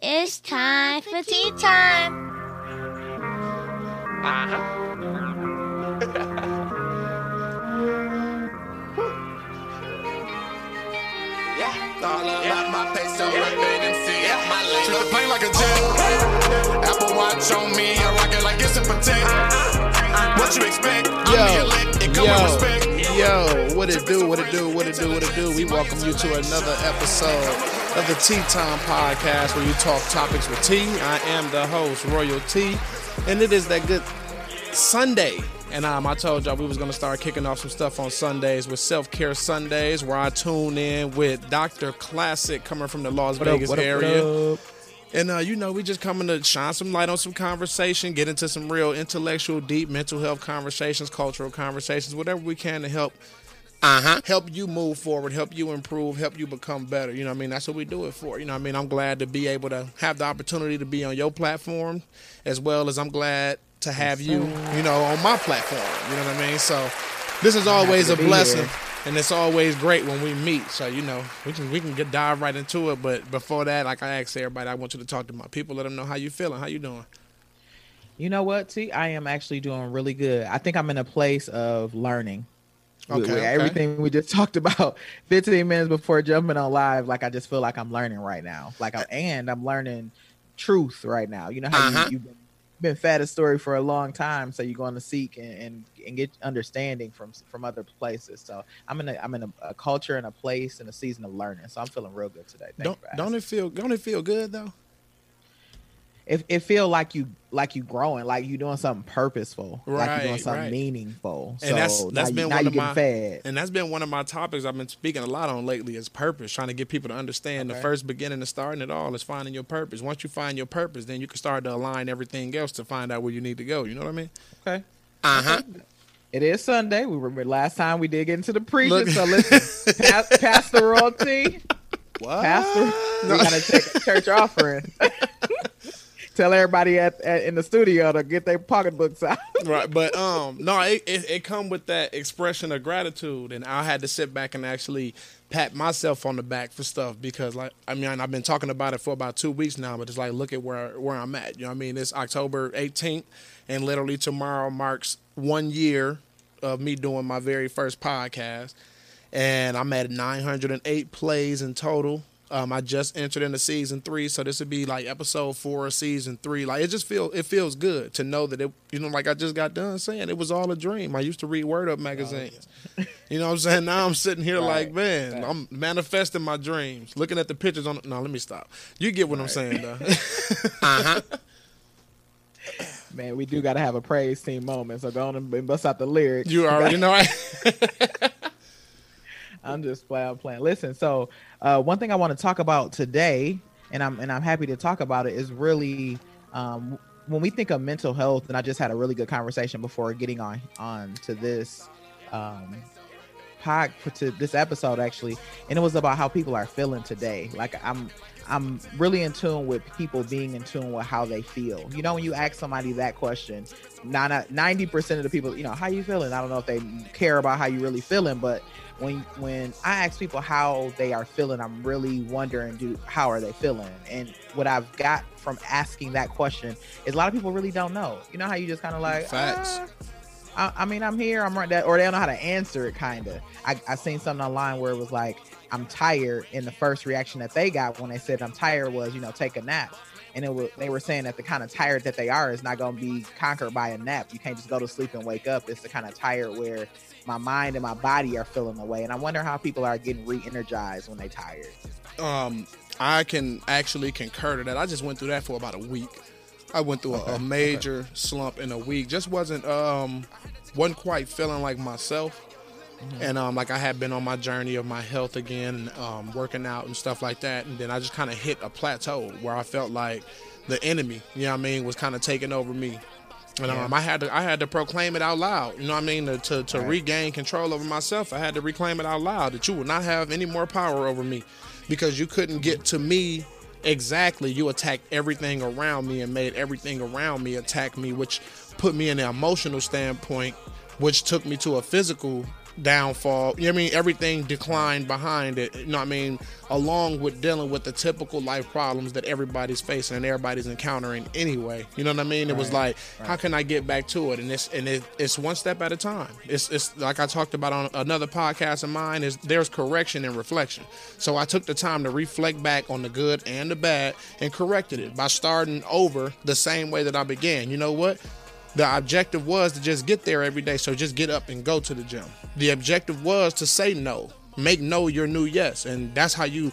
It's time for tea time. Uh-huh. Yeah, all about my peso, like see it. My lane. Trip the plane like a jet. Apple Watch on me, I rock it like it's a protect. Uh-huh. What you expect? I'm the elect. It come with respect. Yo, what it do, what it do, what it do, what it do. We welcome you to another episode of the Tea Time Podcast where you talk topics with tea. I am the host, Royal T, and it is that good Sunday. And um, I told y'all we was gonna start kicking off some stuff on Sundays with Self Care Sundays, where I tune in with Dr. Classic coming from the Las Vegas area. And uh, you know, we just coming to shine some light on some conversation, get into some real intellectual, deep mental health conversations, cultural conversations, whatever we can to help uh-huh. help you move forward, help you improve, help you become better. You know what I mean? That's what we do it for. You know what I mean? I'm glad to be able to have the opportunity to be on your platform as well as I'm glad to have you, you know, on my platform. You know what I mean? So this is always a blessing. here. And it's always great when we meet. So, you know, we can we can get dive right into it. But before that, like I asked everybody, I want you to talk to my people, let them know how you feeling, how you doing. You know what, T? I am actually doing really good. I think I'm in a place of learning. Okay, with okay. Everything we just talked about 15 minutes before jumping on live, like I just feel like I'm learning right now. Like, I, and I'm learning truth right now. You know how Uh-huh. you, you've been, been fed a story for a long time, so you're going to seek and, and and get understanding from from other places. So I'm in a I'm in a, a culture and a place and a season of learning. So I'm feeling real good today. Don't don't it feel don't it feel good though? It, it feel like you like you growing, like you doing something purposeful, like you're doing something right. meaningful. And so that's- that's now you, been now one of getting my- fed. And that's been one of my topics I've been speaking a lot on lately is purpose, trying to get people to understand the first beginning of starting it all is finding your purpose. Once you find your purpose, then you can start to align everything else to find out where you need to go. You know what I mean? Okay. Uh-huh. It is Sunday. We were last time we did get into the preaching. Look- So listen, pass, Pastor Royal T, What? Pastor, we gotta take a church offering. Tell everybody at, at in the studio to get their pocketbooks out. right but um no it, it, it come with that expression of gratitude and i had to sit back and actually pat myself on the back for stuff because like i mean i've been talking about it for about two weeks now but it's like look at where where i'm at you know what i mean it's october 18th and literally tomorrow marks one year of me doing my very first podcast and i'm at 908 plays in total um, I just entered into season three, so this would be like episode four of season three. Like it just feel it feels good to know that it, you know, like I just got done saying it was all a dream. I used to read Word Up magazines. You know what I'm saying? Now I'm sitting here like, man, right. I'm manifesting my dreams, looking at the pictures on. No, let me stop. You get what I'm saying, though. uh-huh. Man, we do gotta have a praise team moment. So go on and bust out the lyrics. You already know. I, I'm just. I'm playing. Listen, so uh, one thing I want to talk about today, and I'm and I'm happy to talk about it, is really um, when we think of mental health. And I just had a really good conversation before getting on on to this um, pod to this episode actually, and it was about how people are feeling today. Like I'm I'm really in tune with people being in tune with how they feel. You know, when you ask somebody that question, ninety percent of the people, you know, how you feeling? I don't know if they care about how you really feeling, but when when I ask people how they are feeling, I'm really wondering, do how are they feeling? And what I've got from asking that question is a lot of people really don't know. You know how you just kind of like Facts. "Ah, I, I mean, I'm here. I'm right that, or they don't know how to answer it. Kind of. I I seen something online where it was like, I'm tired, and the first reaction that they got when they said I'm tired was, you know, take a nap. And it was, they were saying that the kind of tired that they are is not going to be conquered by a nap. You can't just go to sleep and wake up. It's the kind of tired where my mind and my body are feeling away. And I wonder how people are getting re-energized when they're tired. um, I can actually concur to that. I just went through that for about a week. I went through a, a major slump in a week. Just wasn't um, wasn't quite feeling like myself. And um, like I had been on my journey of my health again, um, working out and stuff like that, and then I just kind of hit a plateau where I felt like the enemy, you know what I mean, was kind of taking over me. And um, I had to I had to proclaim it out loud. You know what I mean? To to, to Right. regain control over myself, I had to reclaim it out loud that you will not have any more power over me because you couldn't get to me exactly. You attacked everything around me and made everything around me attack me, which put me in an emotional standpoint, which took me to a physical downfall. You know what I mean? Everything declined behind it. You know what I mean? Along with dealing with the typical life problems that everybody's facing and everybody's encountering anyway. You know what I mean? It was like, how can I get back to it? And it's and it, it's one step at a time. It's it's like I talked about on another podcast of mine. Is there's correction and reflection. So I took the time to reflect back on the good and the bad and corrected it by starting over the same way that I began. You know what? The objective was to just get there every day. So just get up and go to the gym. The objective was to say no, make no your new yes, and that's how you.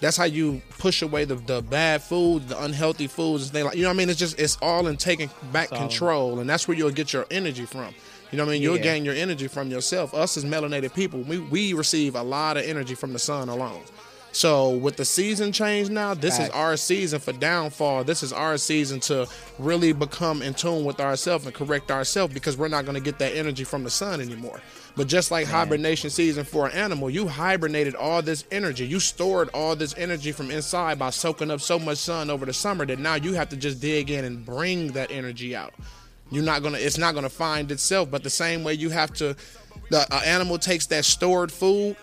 That's how you push away the, the bad foods, the unhealthy foods, and things like you know what I mean. It's just it's all in taking back So- control, and that's where you'll get your energy from. You know what I mean? You'll Yeah. gain your energy from yourself. Us as melanated people, we we receive a lot of energy from the sun alone. So with the season change now, this is our season for downfall. This is our season to really become in tune with ourselves and correct ourselves because we're not going to get that energy from the sun anymore. But just like hibernation season for an animal, you hibernated all this energy. You stored all this energy from inside by soaking up so much sun over the summer that now you have to just dig in and bring that energy out. You're not gonna. It's not gonna find itself. But the same way you have to, the uh, animal takes that stored food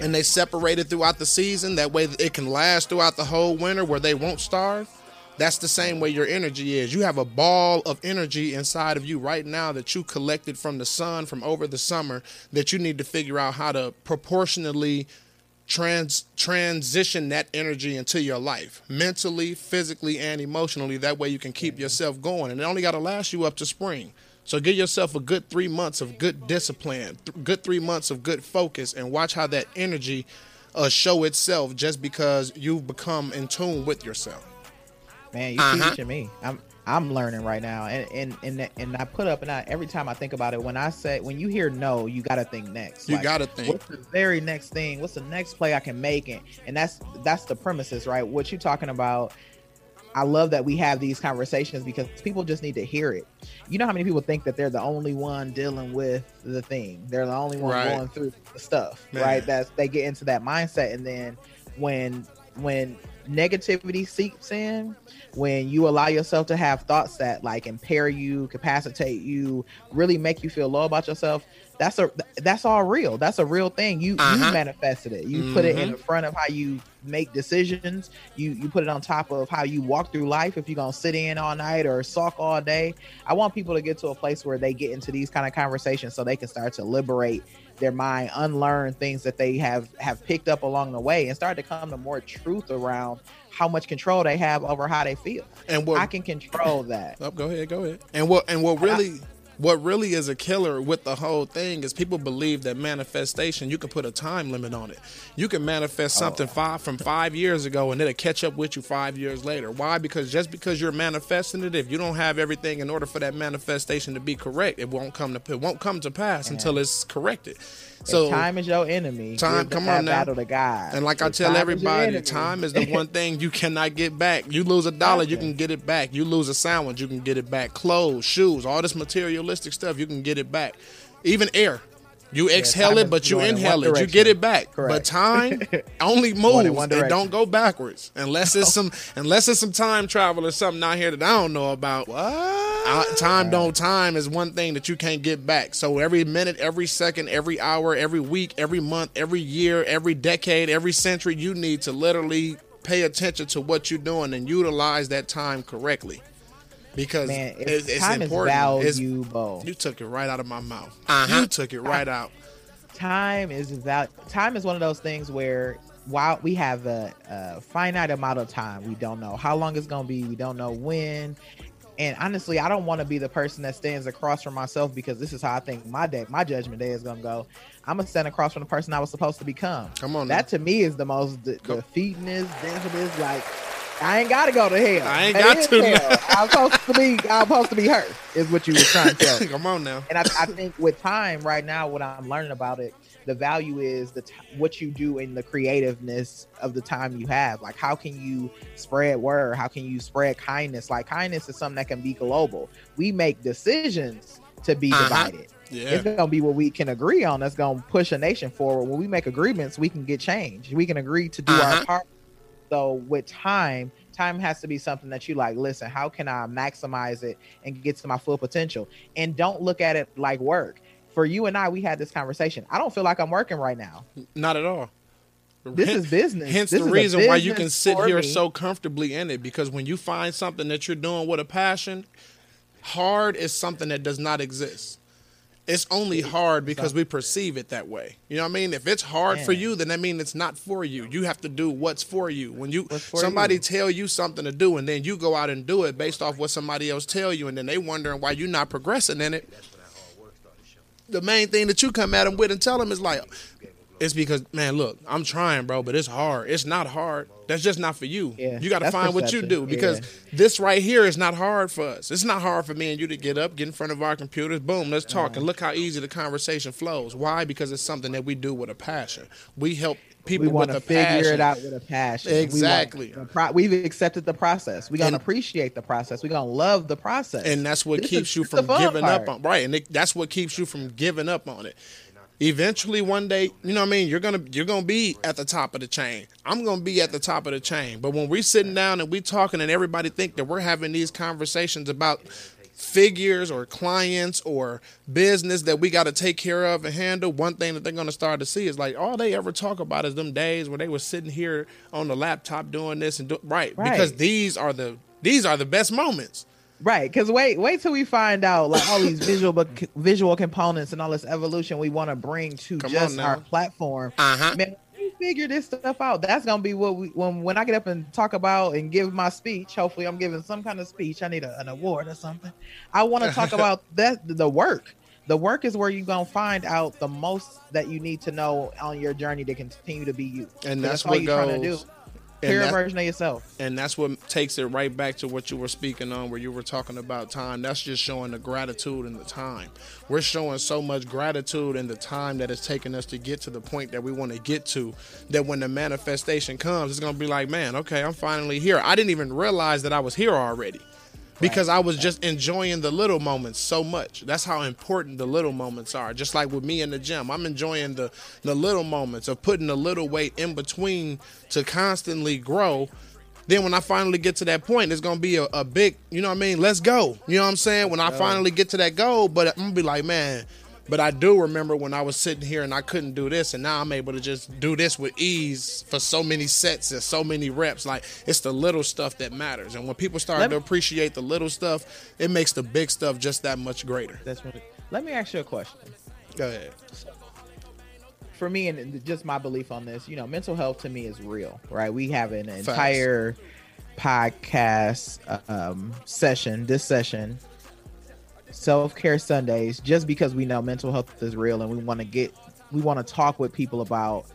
and they separate it throughout the season. That way it can last throughout the whole winter where they won't starve. That's the same way your energy is. You have a ball of energy inside of you right now that you collected from the sun from over the summer that you need to figure out how to proportionally trans transition that energy into your life mentally physically and emotionally that way you can keep yourself going and it only got to last you up to spring so give yourself a good three months of good discipline th- good three months of good focus and watch how that energy uh, show itself just because you've become in tune with yourself Man, you Uh-huh. teaching me. I'm I'm learning right now, and and and and I put up and I every time I think about it, when I say when you hear no, you got to think next. You gotta think. What's the very next thing? What's the next play I can make? And and that's that's the premises, right? What you're talking about? I love that we have these conversations because people just need to hear it. You know how many people think that they're the only one dealing with the thing? They're the only one Right. going through the stuff, Man. right? That's they get into that mindset, and then when when negativity seeps in, when you allow yourself to have thoughts that like impair you, capacitate you, really make you feel low about yourself, that's a that's all real. That's a real thing. You Uh-huh. you manifested it. You put it Mm-hmm. in front of how you make decisions. You you put it on top of how you walk through life. If you're gonna sit in all night or sulk all day, I want people to get to a place where they get into these kind of conversations so they can start to liberate their mind, unlearn things that they have have picked up along the way, and start to come to more truth around how much control they have over how they feel. and what I can control that. Oh, go ahead, go ahead. And what and what really what really is a killer with the whole thing is people believe that manifestation you can put a time limit on it. You can manifest oh. something five from five years ago and it'll catch up with you five years later. Why? Because just because you're manifesting it, if you don't have everything in order for that manifestation to be correct, it won't come to it won't come to pass until it's corrected. So if time is your enemy. Time- come on now. battle to God. And like I tell time everybody, enemy- time is the one thing you cannot get back. You lose a dollar, you can get it back. You lose a sandwich, you can get it back. Clothes, shoes, all this materialistic stuff, you can get it back. Even air. You exhale time it, but you in inhale it. You get it back. But time only moves and don't go backwards. Unless it's some unless it's some time travel or something out here that I don't know about. what? Uh, time don't time is one thing that you can't get back. So every minute, every second, every hour, every week, every month, every year, every decade, every century, you need to literally pay attention to what you're doing and utilize that time correctly. Because Man, it's, it's time important. is It's- valuable. you took it right out of my mouth. Uh-huh. You took it right out. time is val- time is one of those things where while we have a, a finite amount of time we don't know how long it's going to be we don't know when and honestly i don't want to be the person that stands across from myself because this is how i think my day my judgment day is going to go i'm going to stand across from the person i was supposed to become Come on now. that to me is the most de- Come- defeatingness definiteness like I ain't gotta go to hell. I ain't That got to hell. I'm supposed to be. I'm supposed to be her. Is what you were trying to tell me. Come on now. And I, I think with time right now, what I'm learning about it, the value is the t- what you do in the creativeness of the time you have. Like, how can you spread word? How can you spread kindness? Like, kindness is something that can be global. We make decisions to be Uh-huh. divided. Yeah. It's gonna be what we can agree on. That's gonna push a nation forward. When we make agreements, we can get change. We can agree to do Uh-huh. our part. So with time, time has to be something that you like. Listen, how can I maximize it and get to my full potential? And don't look at it like work. for you and I, we had this conversation. I don't feel like I'm working right now. Not at all. This is business. Hence This the reason why you can sit here me. so comfortably in it because when you find something that you're doing with a passion, hard is something that does not exist. It's only hard because we perceive it that way. You know what I mean? If it's hard for you, then that means it's not for you. You have to do what's for you. When you somebody you. tell you something to do and then you go out and do it based off what somebody else tell you and then they wondering why you're not progressing in it. The main thing that you come at them with and tell them is like, it's because man, look, I'm trying, bro, but it's hard. It's not hard. That's just not for you. Yeah, you got to find what you do because Yeah. this right here is not hard for us. It's not hard for me and you to get up, get in front of our computers, boom, let's talk, and look how easy the conversation flows. Why? Because it's something that we do with a passion. We help people we want with to a figure passion. it out with a passion. Exactly. the pro- we've accepted the process. We're gonna And- appreciate the process. We're gonna love the process. and that's what This keeps is- you from giving up on right and it, that's what keeps you from giving up on it eventually one day you know what i mean? You're gonna you're gonna be at the top of the chain. I'm gonna be at the top of the chain. But when we're sitting down and we talking and everybody think that we're having these conversations about figures or clients or business that we got to take care of and handle one thing that they're going to start to see is like all they ever talk about is them days where they were sitting here on the laptop doing this and do right, Right. because these are the these are the best moments Right, because wait, wait till we find out like all these visual but visual components and all this evolution we want to bring to Come just our platform. Uh-huh. Man, figure this stuff out. That's gonna be what we when when I get up and talk about and give my speech. Hopefully, I'm giving some kind of speech. I need a, an award or something. I want to talk about that the work. The work is where you're gonna find out the most that you need to know on your journey to continue to be you. And that's all what you're trying to goes- do. and Clear a that- version of yourself. and that's what takes it right back to what you were speaking on where you were talking about time that's just showing the gratitude and the time we're showing so much gratitude in the time that it's taken us to get to the point that we want to get to that when the manifestation comes it's going to be like man okay i'm finally here i didn't even realize that i was here already because I was just enjoying the little moments so much. That's how important the little moments are. Just like with me in the gym, I'm enjoying the the little moments of putting a little weight in between to constantly grow. Then when I finally get to that point, it's gonna be a, a big, you know what I mean? Let's go. You know what I'm saying? When I finally get to that goal, but I'm gonna be like, man. But I do remember when I was sitting here and I couldn't do this, and now I'm able to just do this with ease for so many sets and so many reps. Like it's the little stuff that matters, and when people start to appreciate the little stuff, it makes the big stuff just that much greater. That's what. Let me ask you a question. Go ahead. for me and just my belief on this, you know, mental health to me is real, right? We have an Facts. entire podcast um, session, this session, self care Sundays, just because we know mental health is real and we want to get, we want to talk with people about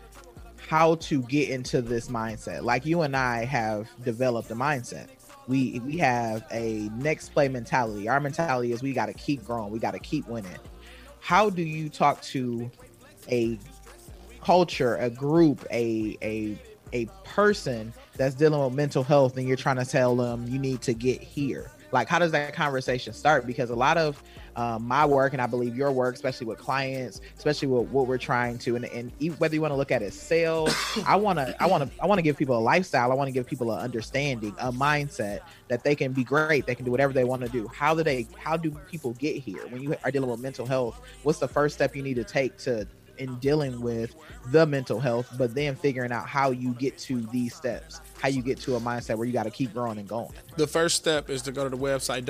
how to get into this mindset. Like you and I have developed a mindset. We we have a next play mentality. Our mentality is we got to keep growing. We got to keep winning. How do you talk to a culture, a group, a a a person that's dealing with mental health and you're trying to tell them you need to get here? Like how does that conversation start? Because a lot of um, my work and I believe your work, especially with clients, especially with what we're trying to, and, and whether you want to look at it sales, I want to, I want to, I want to give people a lifestyle. I want to give people an understanding, a mindset that they can be great. They can do whatever they want to do. How do they? How do people get here? When you are dealing with mental health, what's the first step you need to take to in dealing with the mental health, but then figuring out how you get to these steps, how you get to a mindset where you got to keep growing and going. The first step is to go to the website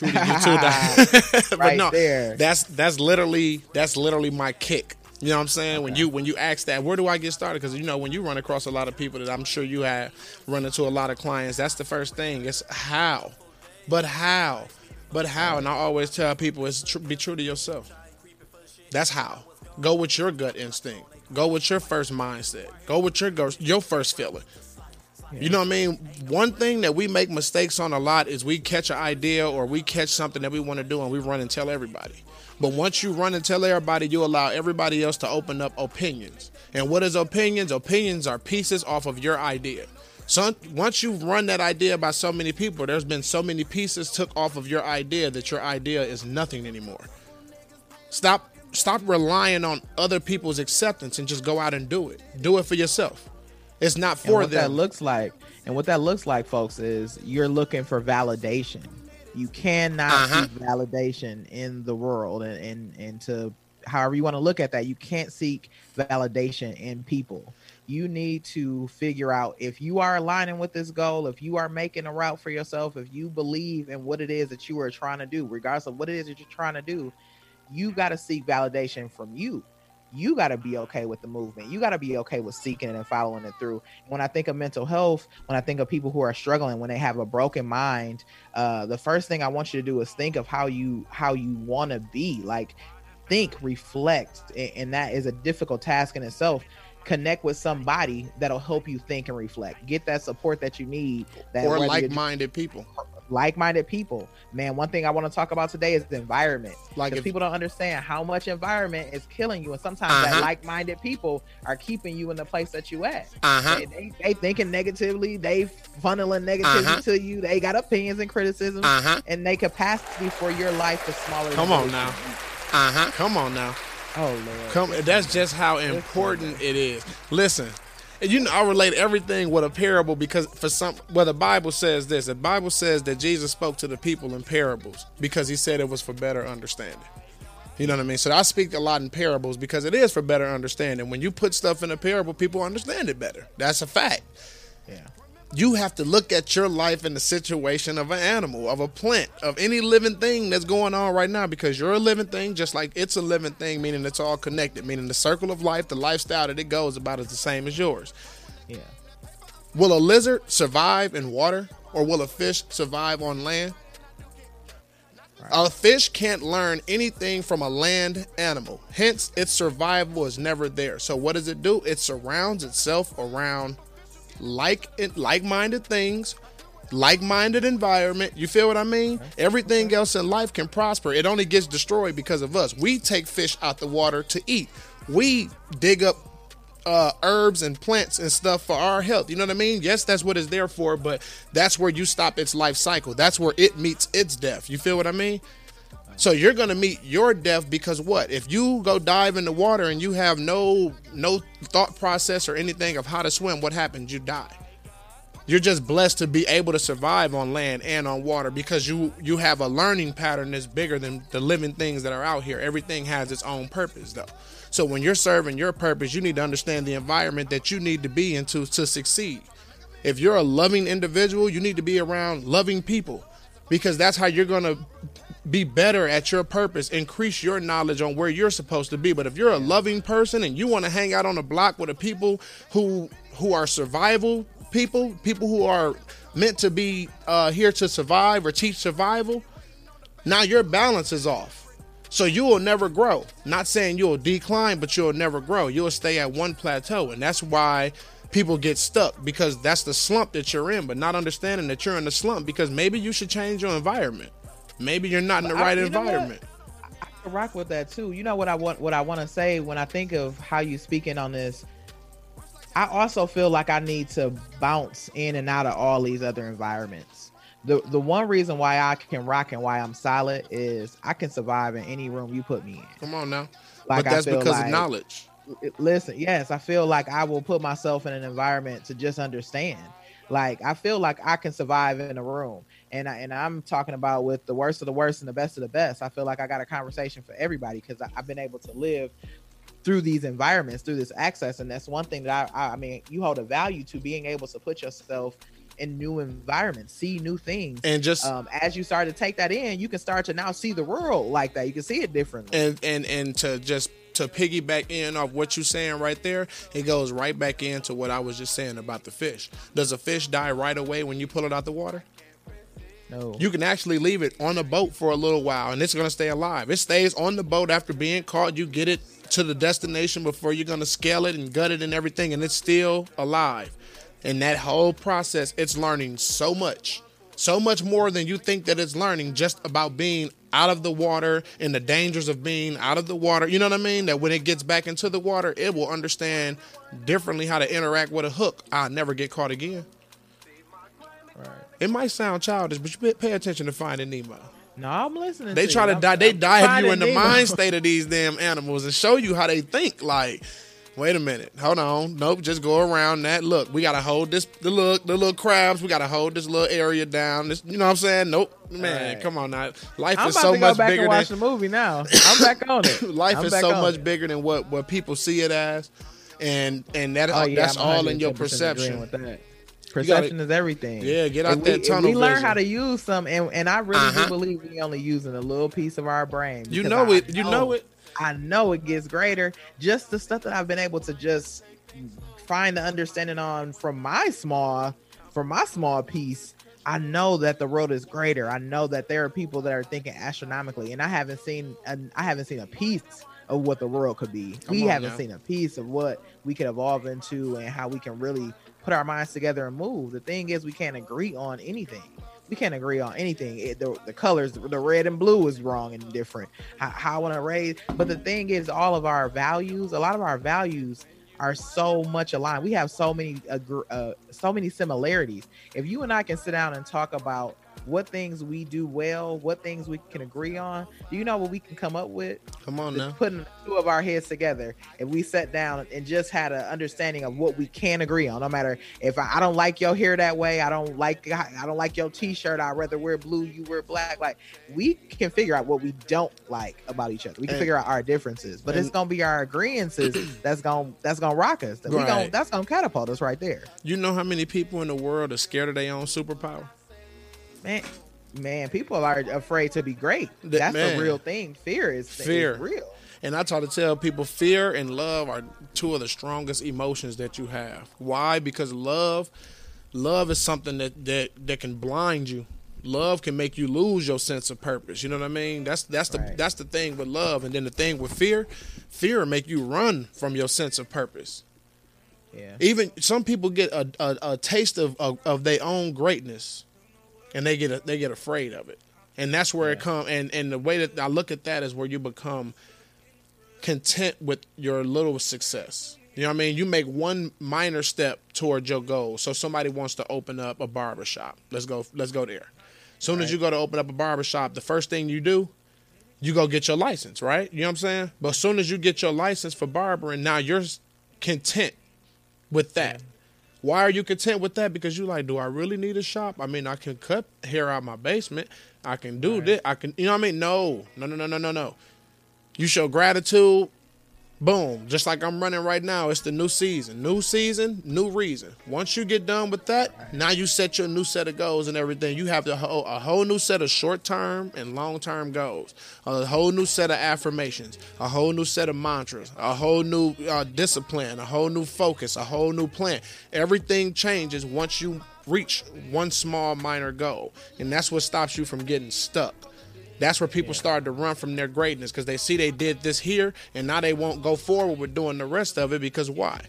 www.trulyou2.com. but Right no, there. that's that's literally that's literally my kick. You know what I'm saying? When you when you ask that, where do I get started? Because you know when you run across a lot of people that I'm sure you have run into a lot of clients, that's the first thing. It's how, but how, but how. And I always tell people it's tr- be true to yourself. That's how. Go with your gut instinct. Go with your first mindset. Go with your your first feeling. You know what I mean? One thing that we make mistakes on a lot is we catch an idea or we catch something that we want to do and we run and tell everybody. But once you run and tell everybody, you allow everybody else to open up opinions. And what is opinions? Opinions are pieces off of your idea. So once you run that idea by so many people, there's been so many pieces took off of your idea that your idea is nothing anymore. Stop stop relying on other people's acceptance and just go out and do it. Do it for yourself. It's not And for what that looks like, and what that looks like, folks, is you're looking for validation. You cannot Uh-huh. seek validation in the world, and and and to however you want to look at that, you can't seek validation in people. You need to figure out if you are aligning with this goal, if you are making a route for yourself, if you believe in what it is that you are trying to do, regardless of what it is that you're trying to do, you got to seek validation from you. You got to be okay with the movement. You got to be okay with seeking it and following it through. When I think of mental health, when I think of people who are struggling, when they have a broken mind, uh, the first thing I want you to do is think of how you how you want to be. Like think, reflect, a- and that is a difficult task in itself. Connect with somebody that'll help you think and reflect. Get that support that you need. That or like-minded people. Like-minded people. Man, one thing I want to talk about today is the environment. Like if, people don't understand how much environment is killing you, and sometimes Uh-huh. that like-minded people are keeping you in the place that you at. uh-huh. They, they, they thinking negatively, they funneling negativity Uh-huh. to you. They got opinions and criticism, Uh-huh. and they capacity for your life is smaller. Come than on now. Uh-huh. Come on now. Oh lord. Come that's just how important it is. Listen, and you know I relate everything with a parable because for some well the Bible says this. The Bible says that Jesus spoke to the people in parables because he said it was for better understanding. You know what I mean? So I speak a lot in parables because it is for better understanding. When you put stuff in a parable, people understand it better. That's a fact. Yeah. You have to look at your life in the situation of an animal, of a plant, of any living thing that's going on right now because you're a living thing just like it's a living thing, meaning it's all connected, meaning the circle of life, the lifestyle that it goes about is the same as yours. Yeah. Will a lizard survive in water or will a fish survive on land? A fish can't learn anything from a land animal. Hence, its survival is never there. So, what does it do? It surrounds itself around like like-minded things, like-minded environment. You feel what I mean? Everything else in life can prosper. It only gets destroyed because of us. We take fish out the water to eat. We dig up uh, herbs and plants and stuff for our health. You know what I mean? Yes, that's what it's there for, but that's where you stop its life cycle. That's where it meets its death. You feel what I mean? So you're gonna meet your death because what? If you go dive in the water and you have no no thought process or anything of how to swim, what happens? You die. You're just blessed to be able to survive on land and on water because you you have a learning pattern that's bigger than the living things that are out here. Everything has its own purpose though. So when you're serving your purpose, you need to understand the environment that you need to be in to, to succeed. If you're a loving individual, you need to be around loving people because that's how you're going to be better at your purpose, increase your knowledge on where you're supposed to be. But if you're a loving person and you want to hang out on the block with the people who who are survival people, people who are meant to be uh, here to survive or teach survival, now your balance is off. So you will never grow. Not saying you'll decline, but you'll never grow. You'll stay at one plateau. And that's why people get stuck because that's the slump that you're in, but not understanding that you're in the slump because maybe you should change your environment. Maybe you're not in the I- right environment. I rock with that too. You know what I want what I want to say when I think of how you speaking on this. I also feel like I need to bounce in and out of all these other environments. The the one reason why I can rock and why I'm solid is I can survive in any room you put me in. Come on now. Like but that's because like- of knowledge. listen yes i feel like i will put myself in an environment to just understand like i feel like i can survive in a room and I, and i'm talking about with the worst of the worst and the best of the best i feel like i got a conversation for everybody because i've been able to live through these environments through this access and that's one thing that I, I i mean you hold a value to being able to put yourself in new environments see new things And just um, as you start to take that in you can start to now see the world like that you can see it differently and and and to just to piggyback in off what you're saying right there, it goes right back into what I was just saying about the fish. Does a fish die right away when you pull it out the water? No You can actually leave it on a boat for a little while and it's going to stay alive. It stays on the boat after being caught. You get it to the destination before you're going to scale it and gut it and everything, and it's still alive. And that whole process, it's learning so much, so much more than you think that it's learning just about being out of the water and the dangers of being out of the water. You know what I mean? That when it gets back into the water, it will understand differently how to interact with a hook. I'll never get caught again. It might sound childish, but you pay- attention to Finding Nemo. no i'm listening They to try you. to die. They I'm dive you in the Nemo. mind state of these damn animals and show you how they think. Like Wait a minute. Hold on. Nope. Just go around that. Look, we gotta hold this. The look, the little crabs. We gotta hold this little area down. This, you know what I'm saying? Nope. Man, Right. come on now. Life I'm is about so to go much back bigger and watch than the movie now. I'm back on it. life I'm is so much it. bigger than what what people see it as, and and that Oh, uh, yeah, that's I'm all in your perception. With that. Perception is everything. Yeah, get out we, that if tunnel we learn vision. how to use some, and, and I really Uh-huh. do believe we only using a little piece of our brain. You know I it. You know it. I know it gets greater. Just the stuff that I've been able to just find the understanding on from my small, from my small piece. I know that the world is greater. I know that there are people that are thinking astronomically, and I haven't seen, and I haven't seen a piece of what the world could be. Come we haven't now. seen a piece of what we could evolve into, and how we can really put our minds together and move. The thing is, we can't agree on anything. We can't agree on anything. It, the, the colors, the red and blue is wrong and different. How, I want to raise, but the thing is, all of our values, a lot of our values are so much aligned. We have so many, agr- uh, so many similarities. If you and I can sit down and talk about what things we do well, what things we can agree on, do you know what we can come up with? Come on Just now. putting two of our heads together if we sat down and just had an understanding of what we can agree on. No matter if I, I don't like your hair that way i don't like i don't like your t-shirt i'd rather wear blue you wear black. Like we can figure out what we don't like about each other. We can And- figure out our differences but it's gonna be our agreements that's gonna that's gonna rock us. That we gonna, that's gonna catapult us right there. You know how many people in the world are scared of their own superpower? Man man people are afraid to be great that's man. the real thing fear is Fear. is real And I try to tell people fear and love are two of the strongest emotions that you have. Why? Because love love is something that that that can blind you. Love can make you lose your sense of purpose. You know what I mean? That's that's the Right. that's the thing with love. And then the thing with fear, fear make you run from your sense of purpose. yeah Even some people get a, a, a taste of, of, of their own greatness, and they get a, they get afraid of it, and that's where it comes. And and the way that I look at that is where you become content with your little success. You know what I mean? You make one minor step toward your goal. So somebody wants to open up a barber shop. Let's go. Let's go there. As soon as you go to open up a barber shop, the first thing you do, you go get your license, right? You know what I'm saying? But as soon as you get your license for barbering, now you're content with that. Why are you content with that? Because you like, do I really need a shop? I mean, I can cut hair out my basement. I can do Right. this. I can, you know what I mean? No, no, no, no, no, no, no. You show gratitude. Boom. Just like I'm running right now. It's the new season. New season, new reason. Once you get done with that, now you set your new set of goals and everything. You have the whole, a whole new set of short term and long term goals, a whole new set of affirmations, a whole new set of mantras, a whole new uh, discipline, a whole new focus, a whole new plan. Everything changes once you reach one small minor goal. And that's what stops you from getting stuck. That's where people started to run from their greatness because they see they did this here and now they won't go forward with doing the rest of it because why?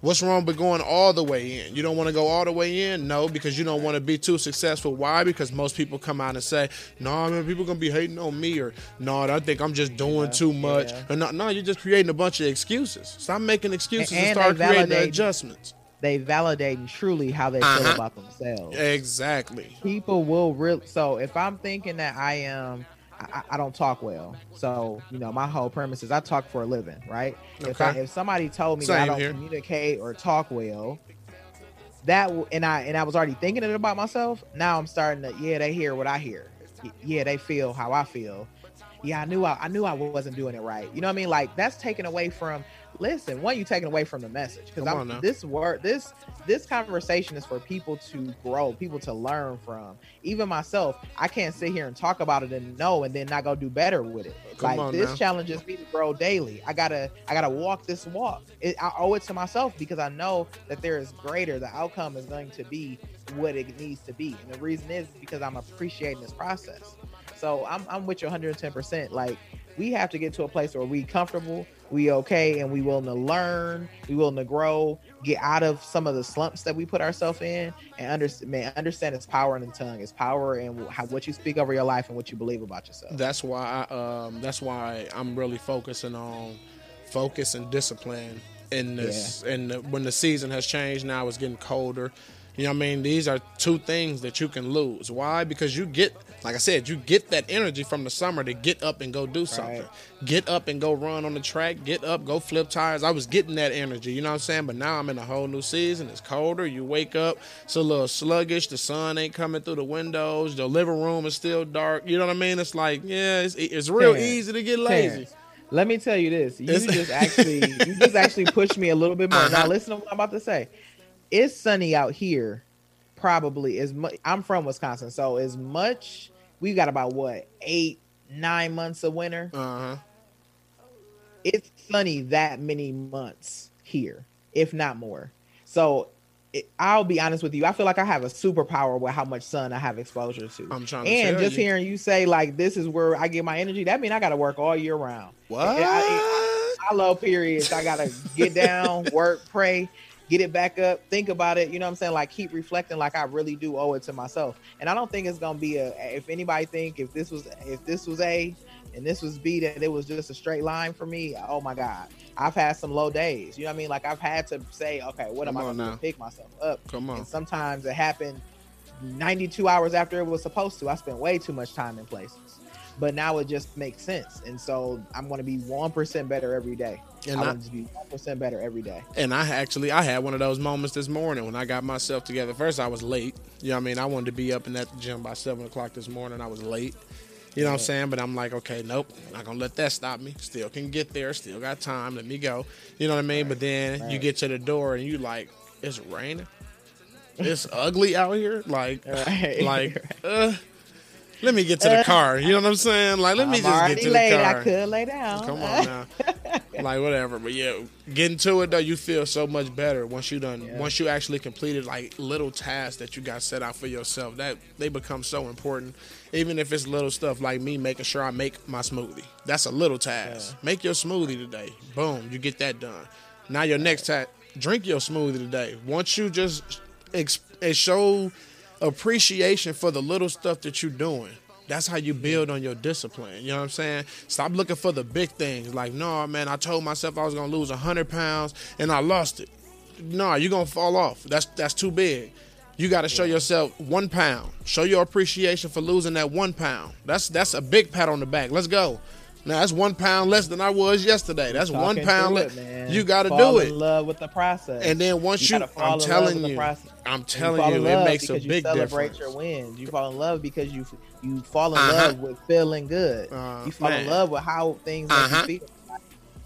What's wrong with going all the way in? You don't want to go all the way in? No, because you don't want to be too successful. Why? Because most people come out and say, "No, man, people gonna be hating on me," or "No, I think I'm just doing too much." yeah. Or no, no, you're just creating a bunch of excuses. Stop making excuses and, And start creating the adjustments. They validating truly how they feel Uh-huh. about themselves Exactly. people will really so if i'm thinking that i am I, I don't talk well so you know my whole premise is i talk for a living right if i Okay. if somebody told me that i don't here. communicate or talk well that and i and i was already thinking it about myself now i'm starting to yeah they hear what i hear yeah they feel how i feel yeah i knew I, I knew i wasn't doing it right you know what i mean like that's taken away from listen one you taking away from the message because i'm this word this this conversation is for people to grow people to learn from. Even myself i can't sit here and talk about it and know and then not go do better with it. Come like this now. challenges me to grow daily. I gotta i gotta walk this walk. It, i owe it to myself because i know that there is greater. The outcome is going to be what it needs to be. And the reason is because i'm appreciating this process. So i'm, I'm with you 110% like we have to get to a place where we comfortable we okay and we willing to learn we willing to grow get out of some of the slumps that we put ourselves in and understand man understand its power in the tongue. Its power and how, what you speak over your life and what you believe about yourself. That's why I, um that's why I'm really focusing on focus and discipline in this and the, when the season has changed now it's getting colder You know what I mean? These are two things that you can lose. Why? Because you get, like I said, you get that energy from the summer to get up and go do something. Right. Get up and go run on the track. Get up, go flip tires. I was getting that energy, you know what I'm saying? But now I'm in a whole new season. It's colder. You wake up, it's a little sluggish. The sun ain't coming through the windows. The living room is still dark. You know what I mean? It's like, yeah, it's, it's real Terrence, easy to get lazy. Terrence, Let me tell you this. You just actually you just actually pushed me a little bit more. Now Uh-huh. listen to what I'm about to say. It's sunny out here, probably as much. I'm from Wisconsin, so as much we got about what eight, nine months of winter. Uh huh. It's sunny that many months here, if not more. So it, I'll be honest with you. I feel like I have a superpower with how much sun I have exposure to. I'm trying to and just you. hearing you say like this is where I get my energy. That mean I got to work all year round. What? I, I love periods. I gotta get down, work, pray, get it back up, think about it. You know what I'm saying? Like keep reflecting, like I really do owe it to myself. And I don't think it's gonna be a. If anybody think if this was if this was A and this was B, that it was just a straight line for me. Oh my God, I've had some low days. You know what I mean? Like I've had to say, okay, what am I gonna now. to pick myself up? Come on. And sometimes it happened 92 hours after it was supposed to. I spent way too much time in places. But now it just makes sense. And so I'm going to be 1% better every day. And I I- want to be 1% better every day. And I actually I had one of those moments this morning when I got myself together. First I was late. You know what I mean? I wanted to be up and at the gym by seven o'clock this morning. I was late. You know what I'm saying? But I'm like, okay, nope, not gonna let that stop me. Still can get there, still got time, let me go. You know what I mean? But then you get to the door and you like, it's raining. It's ugly out here. Like Right. like uh let me get to the car. You know what I'm saying? Like let me I'm just get to late. the car. I could lay down. Come on now. like whatever. But yeah, getting to it though, you feel so much better once you done Yeah. once you actually completed like little tasks that you got set out for yourself. That they become so important. Even if it's little stuff like me making sure I make my smoothie. That's a little task. Make your smoothie today. Boom, you get that done. Now your next task, drink your smoothie today. Once you just ex- eh, show appreciation for the little stuff that you're doing. That's how you build on your discipline. You know what I'm saying? Stop looking for the big things. Like, no, man, I told myself I was gonna lose hundred pounds and I lost it. No, you're gonna fall off. That's that's too big. You got to show yourself one pound. Show your appreciation for losing that one pound. That's that's a big pat on the back. Let's go. Now that's one pound less than I was yesterday. That's one pound less. it. You got to do it. in love with the process. And then once You you, I'm in love telling you, process. I'm you telling you, in it makes a because you celebrate your wins. You fall in love because you you fall in Uh-huh. love with feeling good. Uh, you fall man. in love with how things Uh-huh. you feel.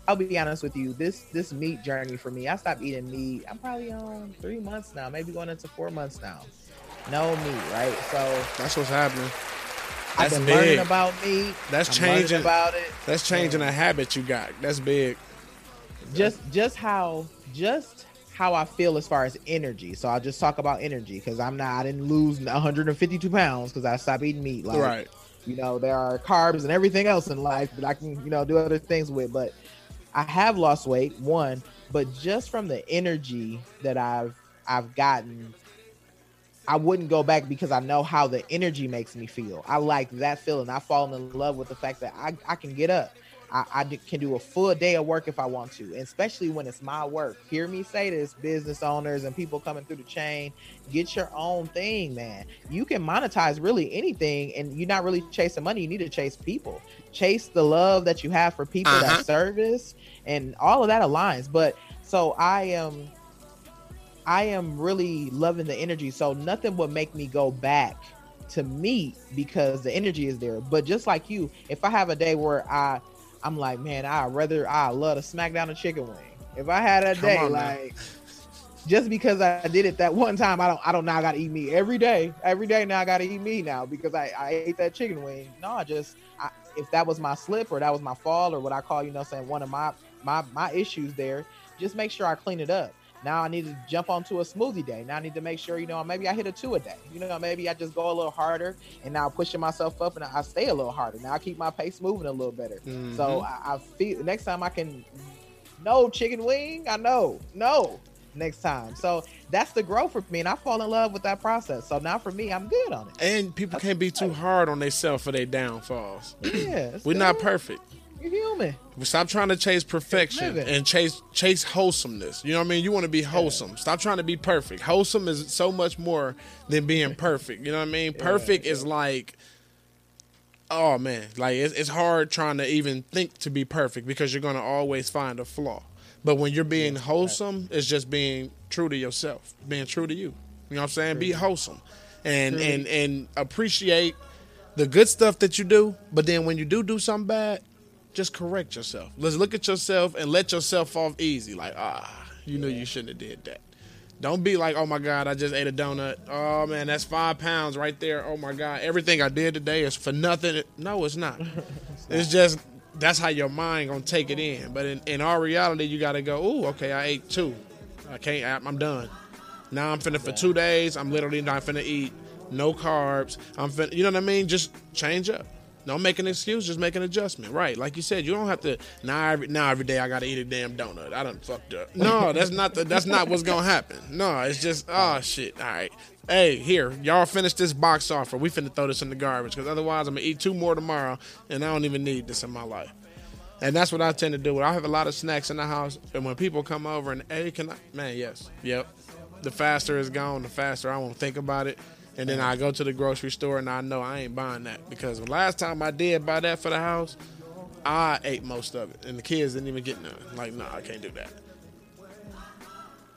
I'll be honest with you. This this meat journey for me, I stopped eating meat. I'm probably on three months now, maybe going into four months now. No meat, right? So That's what's happening. I've been big. learning about meat. That's I'm changing. about it. That's changing a habit you got. That's big. just just how just how I feel as far as energy. So I'll just talk about energy because I'm not I didn't lose 152 pounds because I stopped eating meat. Like right. you know, there are carbs and everything else in life that I can, you know, do other things with. But I have lost weight, one, but just from the energy that I've I've gotten, I wouldn't go back because I know how the energy makes me feel. I like that feeling. I've fallen in love with the fact that I, I can get up. I, I can do a full day of work if I want to, and especially when it's my work. Hear me say this, business owners and people coming through the chain, get your own thing, man. You can monetize really anything, and you're not really chasing money. You need to chase people, chase the love that you have for people, Uh-huh. that service, and all of that aligns. But so I am, I am really loving the energy. So nothing would make me go back to meat because the energy is there. But just like you, if I have a day where I, I'm like, man, I rather I love to smack down a chicken wing. If I had a Come day on like just because I did it that one time, I don't I don't now gotta eat meat every day. Every day now I gotta eat meat now because I, I ate that chicken wing. No, I just I, if that was my slip or that was my fall or what I call, you know, saying one of my my my issues there, just make sure I clean it up. Now I need to jump onto a smoothie day. Now I need to make sure, you know, maybe I hit a two a day. You know, maybe I just go a little harder and now I'm pushing myself up and I stay a little harder. Now I keep my pace moving a little better. Mhm. So I, I feel next time I can no chicken wing. I know, no next time. So that's the growth for me, and I fall in love with that process. So now for me, I'm good on it. And people can't be too hard on themselves for their downfalls. Yeah, We're not perfect. You human. Stop trying to chase perfection and chase chase wholesomeness. You know what I mean? You want to be wholesome. Stop trying to be perfect. Wholesome is so much more than being perfect. You know what I mean? Perfect is like, oh man, like it's, it's hard trying to even think to be perfect because you're gonna always find a flaw. But when you're being wholesome, it's just being true to yourself, being true to you. You know what I'm saying? Be wholesome, and and and appreciate the good stuff that you do. But then when you do do something bad, just correct yourself. Let's look at yourself and let yourself off easy. Like, ah, you knew you shouldn't have did that. Don't be like, oh my God, I just ate a donut. Oh man, that's five pounds right there. Oh my God, everything I did today is for nothing. No, it's not. it's just that's how your mind gonna take it in. But in, in our reality, you gotta go. Ooh, okay, I ate two. I can't. I- I'm done. Now I'm finna for two days. I'm literally not finna eat. No carbs. I'm finna. You know what I mean? Just change up. Don't make an excuse. Just make an adjustment. Right? Like you said, you don't have to. Now every now every day I gotta eat a damn donut. I done fucked up. No, that's not the. That's not what's gonna happen. No, it's just oh shit. All right. Hey, here, y'all finish this box off, or we finna throw this in the garbage. Because otherwise, I'm gonna eat two more tomorrow, and I don't even need this in my life. And that's what I tend to do. I have a lot of snacks in the house, and when people come over and hey, can I? Man, yes, yep. The faster it's gone, the faster I won't think about it. And then I go to the grocery store and I know I ain't buying that because the last time I did buy that for the house, I ate most of it, and the kids didn't even get none. Like, no, I can't do that.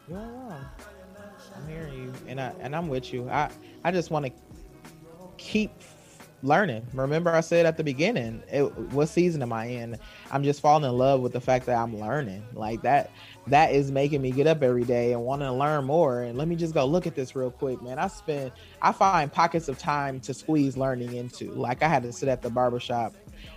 You're wrong. I'm hearing you, and I and I'm with you. I I just want to keep learning. Remember, I said at the beginning, it, what season am I in? I'm just falling in love with the fact that I'm learning. Like that, that is making me get up every day and want to learn more. And let me just go look at this real quick, man. I spend, I find pockets of time to squeeze learning into. Like I had to sit at the barbershop.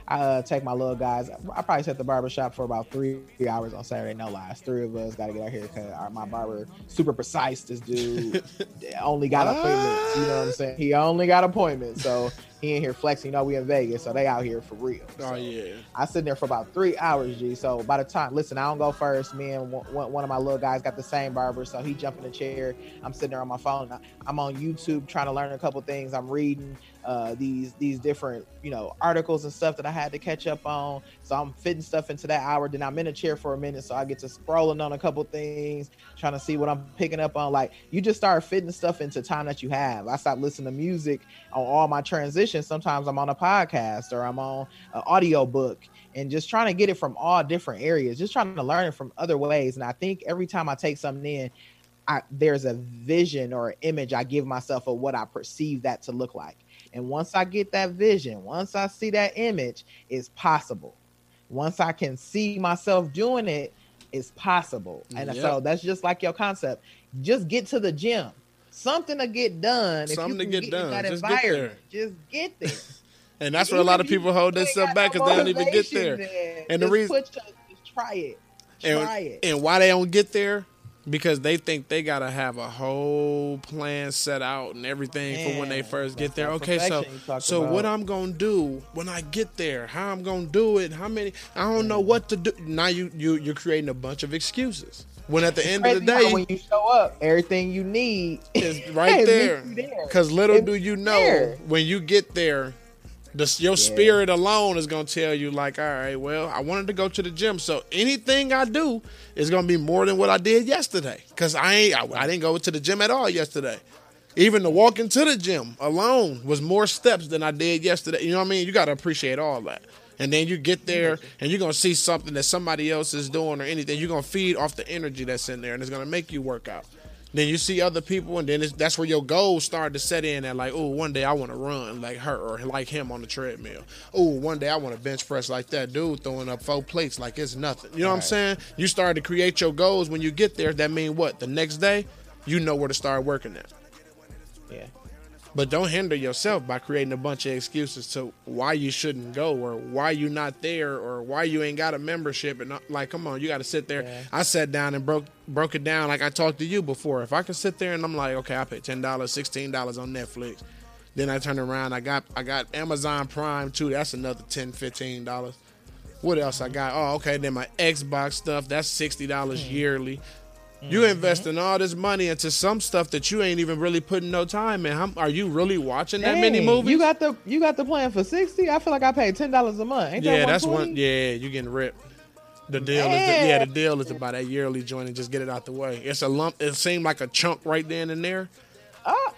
I uh, take my little guys. I probably sit at the barbershop for about three, three hours on Saturday. No lies. Three of us got to get our. Our, my barber, super precise. This dude only got appointments. You know what I'm saying? He only got appointments. So he in here flexing. You know, we in Vegas, so they out here for real. Oh yeah, I sit there for about three hours, G. So by the time, listen, I don't go first. Me and one, one one of my little guys got the same barber, so he jumped in the chair. I'm sitting there on my phone. I'm on YouTube trying to learn a couple things. I'm reading uh, these these different you know articles and stuff that I had to catch up on. So I'm fitting stuff into that hour. Then I'm in a chair for a minute, so I get to scrolling on a couple things, trying to see what I'm picking up on. Like you just start fitting stuff into time that you have. I stopped listening to music on all my transitions. Sometimes I'm on a podcast or I'm on an audio book and just trying to get it from all different areas, just trying to learn it from other ways. And I think every time I take something in, I, there's a vision or an image I give myself of what I perceive that to look like. And once I get that vision, once I see that image, it's possible. Once I can see myself doing it, it's possible. And Yep. so that's just like your concept. Just get to the gym. Something to get done. If you Something to can get done. that Just get there. Just get there. and that's where a lot of people hold themselves back no because they don't even get there. And the reason- put your- just try it. Try and, it. and why they don't get there because they think they gotta have a whole plan set out and everything for when they first get there. okay so perfection you talked so what i'm gonna do when i get there? How i'm gonna do it? How many? I don't know what to do. Now you you you're creating a bunch of excuses. When at the end of the day when you show up, everything you need is right there. because little It do you you know there. when you get there the, your spirit alone is gonna tell you like all right well i wanted to go to the gym so anything i do is gonna be more than what i did yesterday. Because i ain't I, I didn't go to the gym at all yesterday. Even the walk into the gym alone was more steps than i did yesterday. You know what i mean? You gotta appreciate all that. And then you get there and you're gonna see something that somebody else is doing or anything. You're gonna feed off the energy that's in there and it's gonna make you work out then you see other people, and then it's, that's where your goals start to set in. At like, oh, one day I want to run like her or like him on the treadmill. Oh, one day I want to bench press like that dude throwing up four plates like it's nothing. You know what I'm saying? You start to create your goals when you get there. That mean what? The next day, you know where to start working at. Yeah. But don't hinder yourself by creating a bunch of excuses to why you shouldn't go or why you not there or why you ain't got a membership and not- like come on you got to sit there. Yeah. I sat down and broke broke it down like I talked to you before. If I can sit there and I'm like, okay, I paid ten dollars, sixteen dollars on Netflix. Then I turn around, I got I got Amazon Prime too. That's another 10 15 dollars. What else I got? Oh, okay. Then my Xbox stuff. That's sixty dollars hmm. yearly. You investing all this money into some stuff that you ain't even really putting no time in. How, are you really watching that many Dang, movies? You got the you got the plan for sixty. I feel like I paid ten dollars a month. Ain't yeah, that that's one. Yeah, you getting ripped. The deal is the, yeah, the deal is buy that yearly joint and just get it out the way. It's a lump. It seemed like a chunk right then and there, Ah,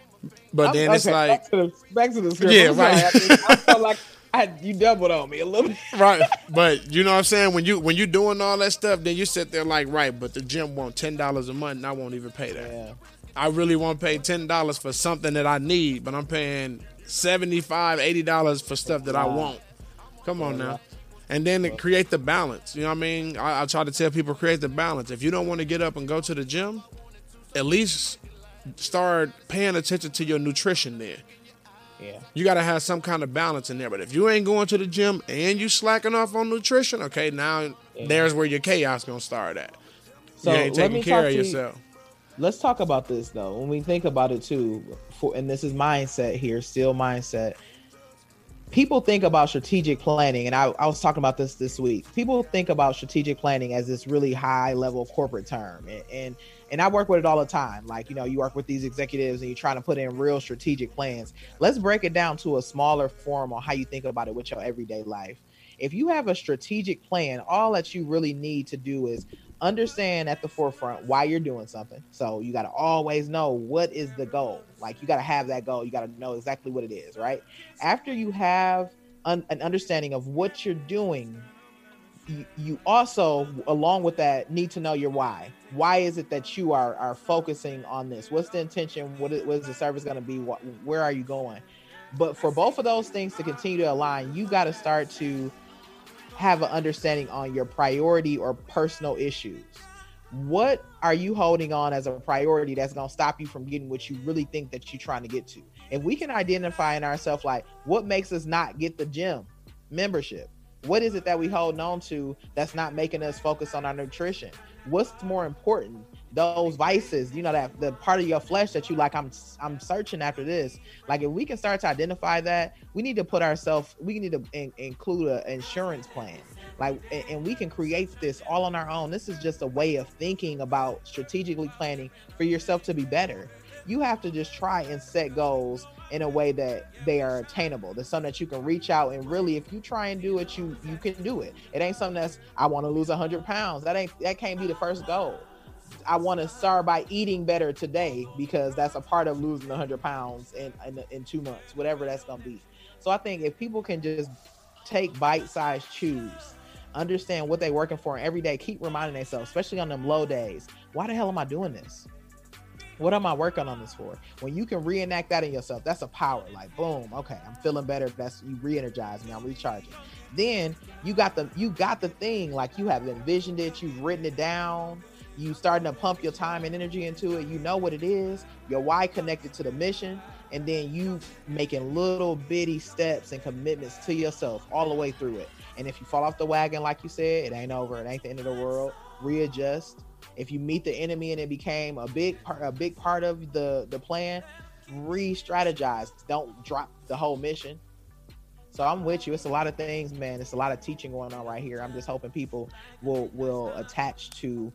but I'm- then it's okay, like back to the back to the script. Yeah, I'm right. I, think- I felt like I, you doubled on me a little bit. right. But you know what I'm saying? When you when you doing all that stuff, then you sit there like, right, but the gym want ten dollars a month and I won't even pay that. Yeah. I really want to pay ten dollars for something that I need, but I'm paying 75 dollars for stuff that I want. Come on now. And then to create the balance. You know what I mean? I, I try to tell people create the balance. If you don't want to get up and go to the gym, at least start paying attention to your nutrition there. Yeah. You got to have some kind of balance in there. But if you ain't going to the gym and you slacking off on nutrition, okay, now there's where your chaos gonna start at. So you ain't let taking care of to you- yourself. Let's talk about this though. When we think about it too, for and this is mindset here, still mindset. People think about strategic planning, and I, I was talking about this this week. People think about strategic planning as this really high level corporate term, and, and and I work with it all the time. Like you know, you work with these executives, and you're trying to put in real strategic plans. Let's break it down to a smaller form on how you think about it with your everyday life. If you have a strategic plan, all that you really need to do is understand at the forefront why you're doing something. So you got to always know what is the goal. Like you got to have that goal. You got to know exactly what it is, right? After you have an understanding of what you're doing, you, also, along with that, need to know your why. Why is it that you are are focusing on this? What's the intention? What is, what is the service going to be? What, where are you going? But for both of those things to continue to align, you got to start to have an understanding on your priority or personal issues. What are you holding on as a priority that's going to stop you from getting what you really think that you're trying to get to? If we can identify in ourselves, like what makes us not get the gym membership, what is it that we hold on to that's not making us focus on our nutrition? What's more important? Those vices, you know, that the part of your flesh that you like, I'm I'm searching after this. Like if we can start to identify that, we need to put ourselves, we need to in, include an insurance plan. Like and, and we can create this all on our own. This is just a way of thinking about strategically planning for yourself to be better. You have to just try and set goals in a way that they are attainable. That's something that you can reach out and really, if you try and do it, you you can do it. It ain't something that's I want to lose hundred pounds. That ain't that can't be the first goal. I want to start by eating better today because that's a part of losing hundred pounds in, in in two months, whatever that's gonna be. So I think if people can just take bite-sized chews, understand what they're working for every day, keep reminding themselves, especially on them low days, why the hell am I doing this? What am I working on this for? When you can reenact that in yourself, that's a power. Like, boom, okay, I'm feeling better. That's you re-energize me. I'm recharging. Then you got the you got the thing. Like you have envisioned it. You've written it down. You starting to pump your time and energy into it. You know what it is. Your why connected to the mission, and then you making little bitty steps and commitments to yourself all the way through it. And if you fall off the wagon, like you said, it ain't over. It ain't the end of the world. Readjust. If you meet the enemy and it became a big part, a big part of the the plan, re-strategize. Don't drop the whole mission. So I'm with you. It's a lot of things, man. It's a lot of teaching going on right here. I'm just hoping people will will attach to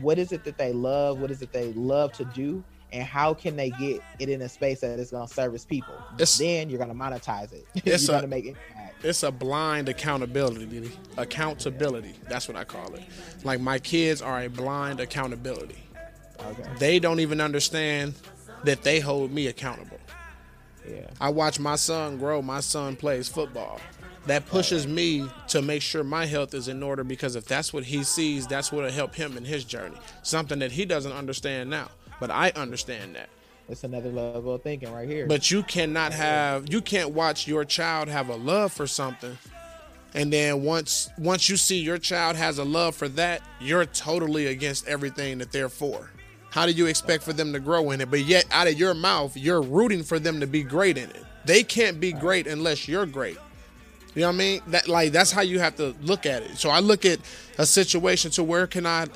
what is it that they love, what is it they love to do, and how can they get it in a space that is going to service people. It's- then you're going to monetize it. It's you're a- going to make impact. It's a blind accountability. Accountability. That's what I call it. Like my kids are a blind accountability. Okay. They don't even understand that they hold me accountable. Yeah. I watch my son grow. My son plays football. That pushes me to make sure my health is in order because if that's what he sees, that's what'll help him in his journey. Something that he doesn't understand now, but I understand that. It's another level of thinking right here. But you cannot have you can't watch your child have a love for something and then once once you see your child has a love for that, you're totally against everything that they're for. How do you expect for them to grow in it? But yet out of your mouth, you're rooting for them to be great in it. They can't be great unless you're great. You know what I mean? That like that's how you have to look at it. So I look at a situation to where can I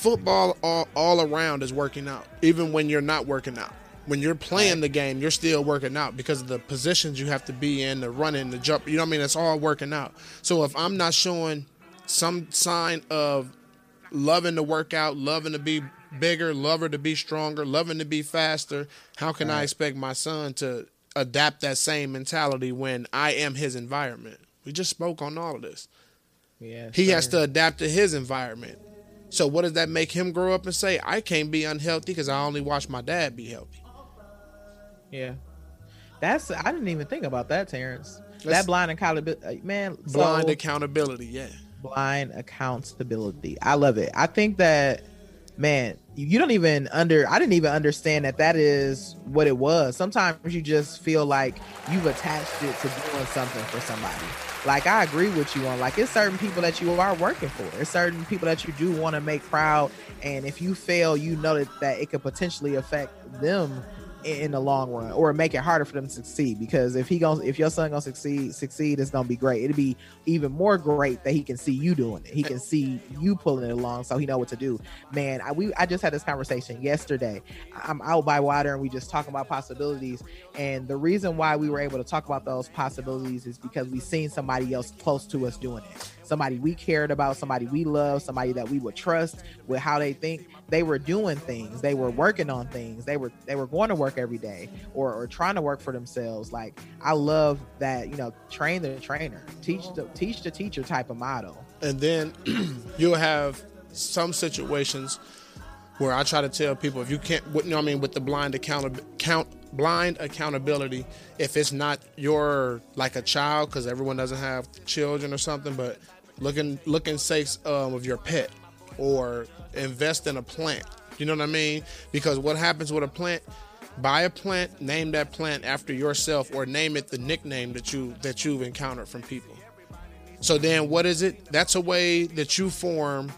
football all, all around is working out, even when you're not working out. When you're playing the game, you're still working out because of the positions you have to be in, the running, the jump. You know what I mean? It's all working out. So if I'm not showing some sign of loving to work out, loving to be bigger, her to be stronger, loving to be faster. How can I expect my son to adapt that same mentality when I am his environment? We just spoke on all of this. Yeah. He has to adapt to his environment. So what does that make him grow up and say? I can't be unhealthy because I only watch my dad be healthy. Yeah. That's I didn't even think about that, Terrence. That's- that blind accountability, uh, man. Blind so- accountability, yeah. blind accountability. I love it. I think that man, you you don't even under I didn't even understand that that is what it was. Sometimes you just feel like you've attached it to doing something for somebody. Like I agree with you on like it's certain people that you are working for. It's certain people that you do want to make proud and if you fail, you know that, that it could potentially affect them in, the long run or make it harder for them to succeed. Because if he goes if your son gonna succeed succeed it's gonna be great. It'll be even more great that he can see you doing it. He can see you pulling it along so he know what to do. Man i we i just had this conversation yesterday. I'm out by water and we just talking about possibilities. And the reason why we were able to talk about those possibilities is because we seen somebody else close to us doing it somebody we cared about somebody we love somebody that we would trust with how they think. They were doing things. They were working on things. They were they were going to work every day or, or trying to work for themselves. Like i love that you know train the trainer. Teach the teach the teacher type of model And then you'll have some situations where I try to tell people if you can't, you know, I mean, with the blind account count blind accountability, if it's not your like a child, because everyone doesn't have children or something, but looking looking sakes um, of your pet or invest in a plant. You know what I mean? Because what happens with a plant? Buy a plant, name that plant after yourself, or name it the nickname that you that you've encountered from people. So then what is it? That's a way that you form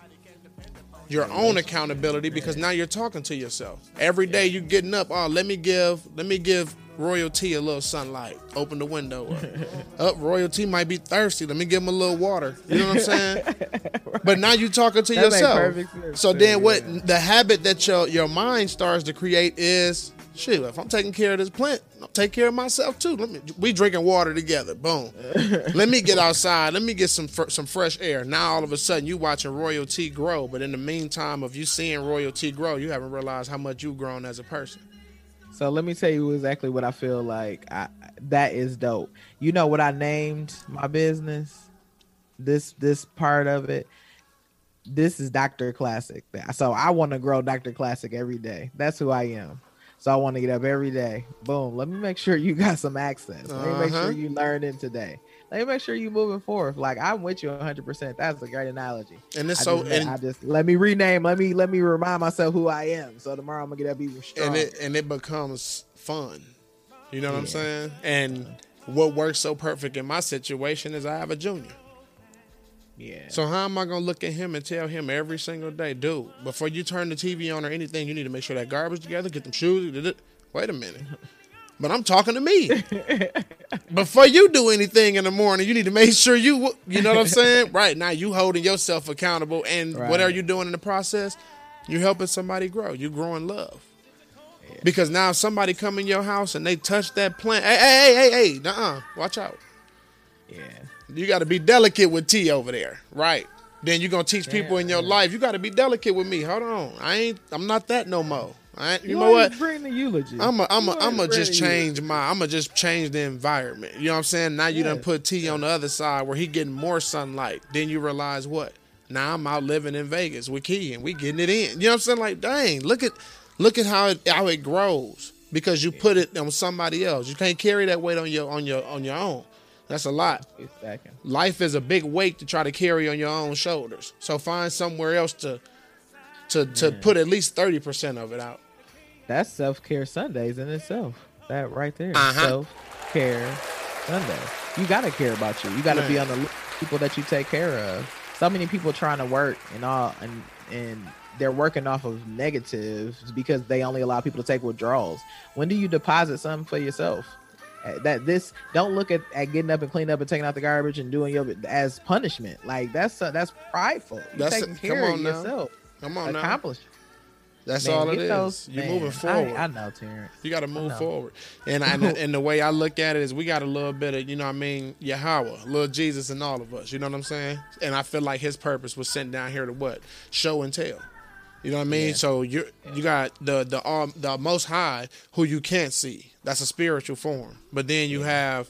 your own accountability because now you're talking to yourself. Every day you're getting up, oh, let me give let me give Royal T a little sunlight. Open the window up. up oh, Royal T might be thirsty. Let me give him a little water. You know what I'm saying? But now you're talking to That yourself. So then what yeah. the habit that your your mind starts to create is shit, if I'm taking care of this plant, I'll take care of myself too. Let me we drinking water together. Boom. Let me get outside. Let me get some fr- some fresh air. Now all of a sudden you watching Royal T grow, but in the meantime of you seeing Royal T grow, you haven't realized how much you've grown as a person. So let me tell you exactly what I feel like. I, that is dope. You know what I named my business? This this part of it. This is Dr. Classic. So I want to grow Dr. Classic every day. That's who I am. So I want to get up every day. Boom. Let me make sure you got some access. Let me make Uh-huh. sure you learn in today. Let me make sure you moving forward. Like I'm with you 100. percent That's a great analogy. And it's I so just, and, I just let me rename. Let me let me remind myself who I am. So tomorrow I'm gonna get up even stronger. and it and it becomes fun. You know what I'm saying? And what works so perfect in my situation is I have a junior. yeah. So how am I gonna look at him and tell him every single day, dude, before you turn the TV on or anything, you need to make sure that garbage together, get them shoes. Wait a minute. But I'm talking to me. Before you do anything in the morning, you need to make sure you, you know what I'm saying? Right now, you holding yourself accountable, and Right. whatever you're doing in the process, you're helping somebody grow. You're growing love. Because now, if somebody come in your house and they touch that plant, hey, hey, hey, hey, hey, uh, watch out. yeah. You got to be delicate with T over there, right? Then you're gonna teach people in your life. You got to be delicate with me. Hold on, I ain't. I'm not that no more. I ain't, you, know what? Bring the eulogy. I'm a, I'm a, You I'm always a just change my. I'm gonna just change the environment. You know what I'm saying? Now you done Yeah. put T on the other side where he getting more sunlight. Then you realize what? Now I'm out living in Vegas with Key and we getting it in. You know what I'm saying? Like, dang, look at, look at how it how it grows because you put it on somebody else. You can't carry that weight on your on your on your own. That's a lot. Life is a big weight to try to carry on your own shoulders. So find somewhere else to to to put at least thirty percent of it out. That's self care Sundays in itself. That right there. Uh-huh. Self care Sunday. You gotta care about you. You gotta be on the people that you take care of. So many people trying to work and all and and they're working off of negatives because they only allow people to take withdrawals. When do you deposit something for yourself? Uh, That this don't look at, at getting up and cleaning up and taking out the garbage and doing your as punishment. Like that's uh, that's prideful. You're That's- taking come care of on now. Come on now. Accomplish. That's Man, all it is. those- You're man, moving forward. I, know, Terrence. you got to move forward. And, I, and the way I look at it is, we got a little bit of, you know, what I mean, Yahweh, little Jesus, in all of us. You know what I'm saying? And I feel like His purpose was sent down here to what? Show and tell. You know what I mean? Yeah. So you you got the the um, the Most High who you can't see. That's a spiritual form. But then you have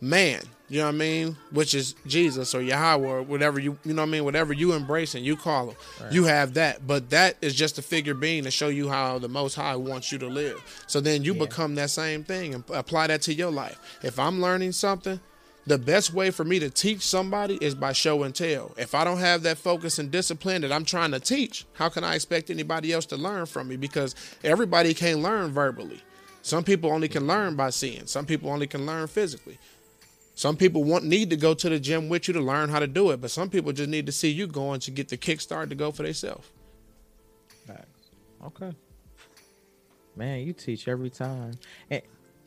man. You know what I mean? Which is Jesus or Yahweh or whatever you you know what I mean. Whatever you embrace and you call him, you have that. But that is just a figure being to show you how the Most High wants you to live. So then you Yeah. become that same thing and apply that to your life. If I'm learning something. The best way for me to teach somebody is by show and tell. If I don't have that focus and discipline that I'm trying to teach, how can I expect anybody else to learn from me? Because everybody can't learn verbally. Some people only can learn by seeing. Some people only can learn physically. Some people want need to go to the gym with you to learn how to do it, but some people just need to see you going to get the kickstart to go for themselves. Okay. Man, you teach every time. And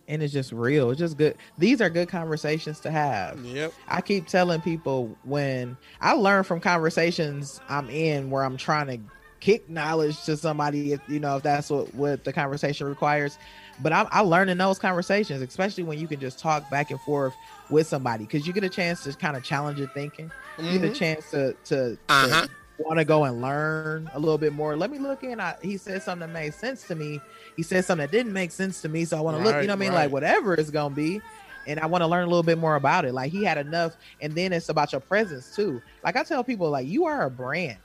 and it's just real. It's just good. These are good conversations to have. Yep. I keep telling people when I learn from conversations I'm in where I'm trying to kick knowledge to somebody, if you know, if that's what, what the conversation requires. But I, I learn in those conversations, especially when you can just talk back and forth with somebody because you get a chance to kind of challenge your thinking. You get a chance to to, Uh-huh. want to go and learn a little bit more. Let me look in. I, he said something that made sense to me. He said something that didn't make sense to me. So I want to look, you know what I mean? Right, right. Like whatever it's gonna be. And I want to learn a little bit more about it. Like he had enough, and then it's about your presence too. Like I tell people, like you are a brand.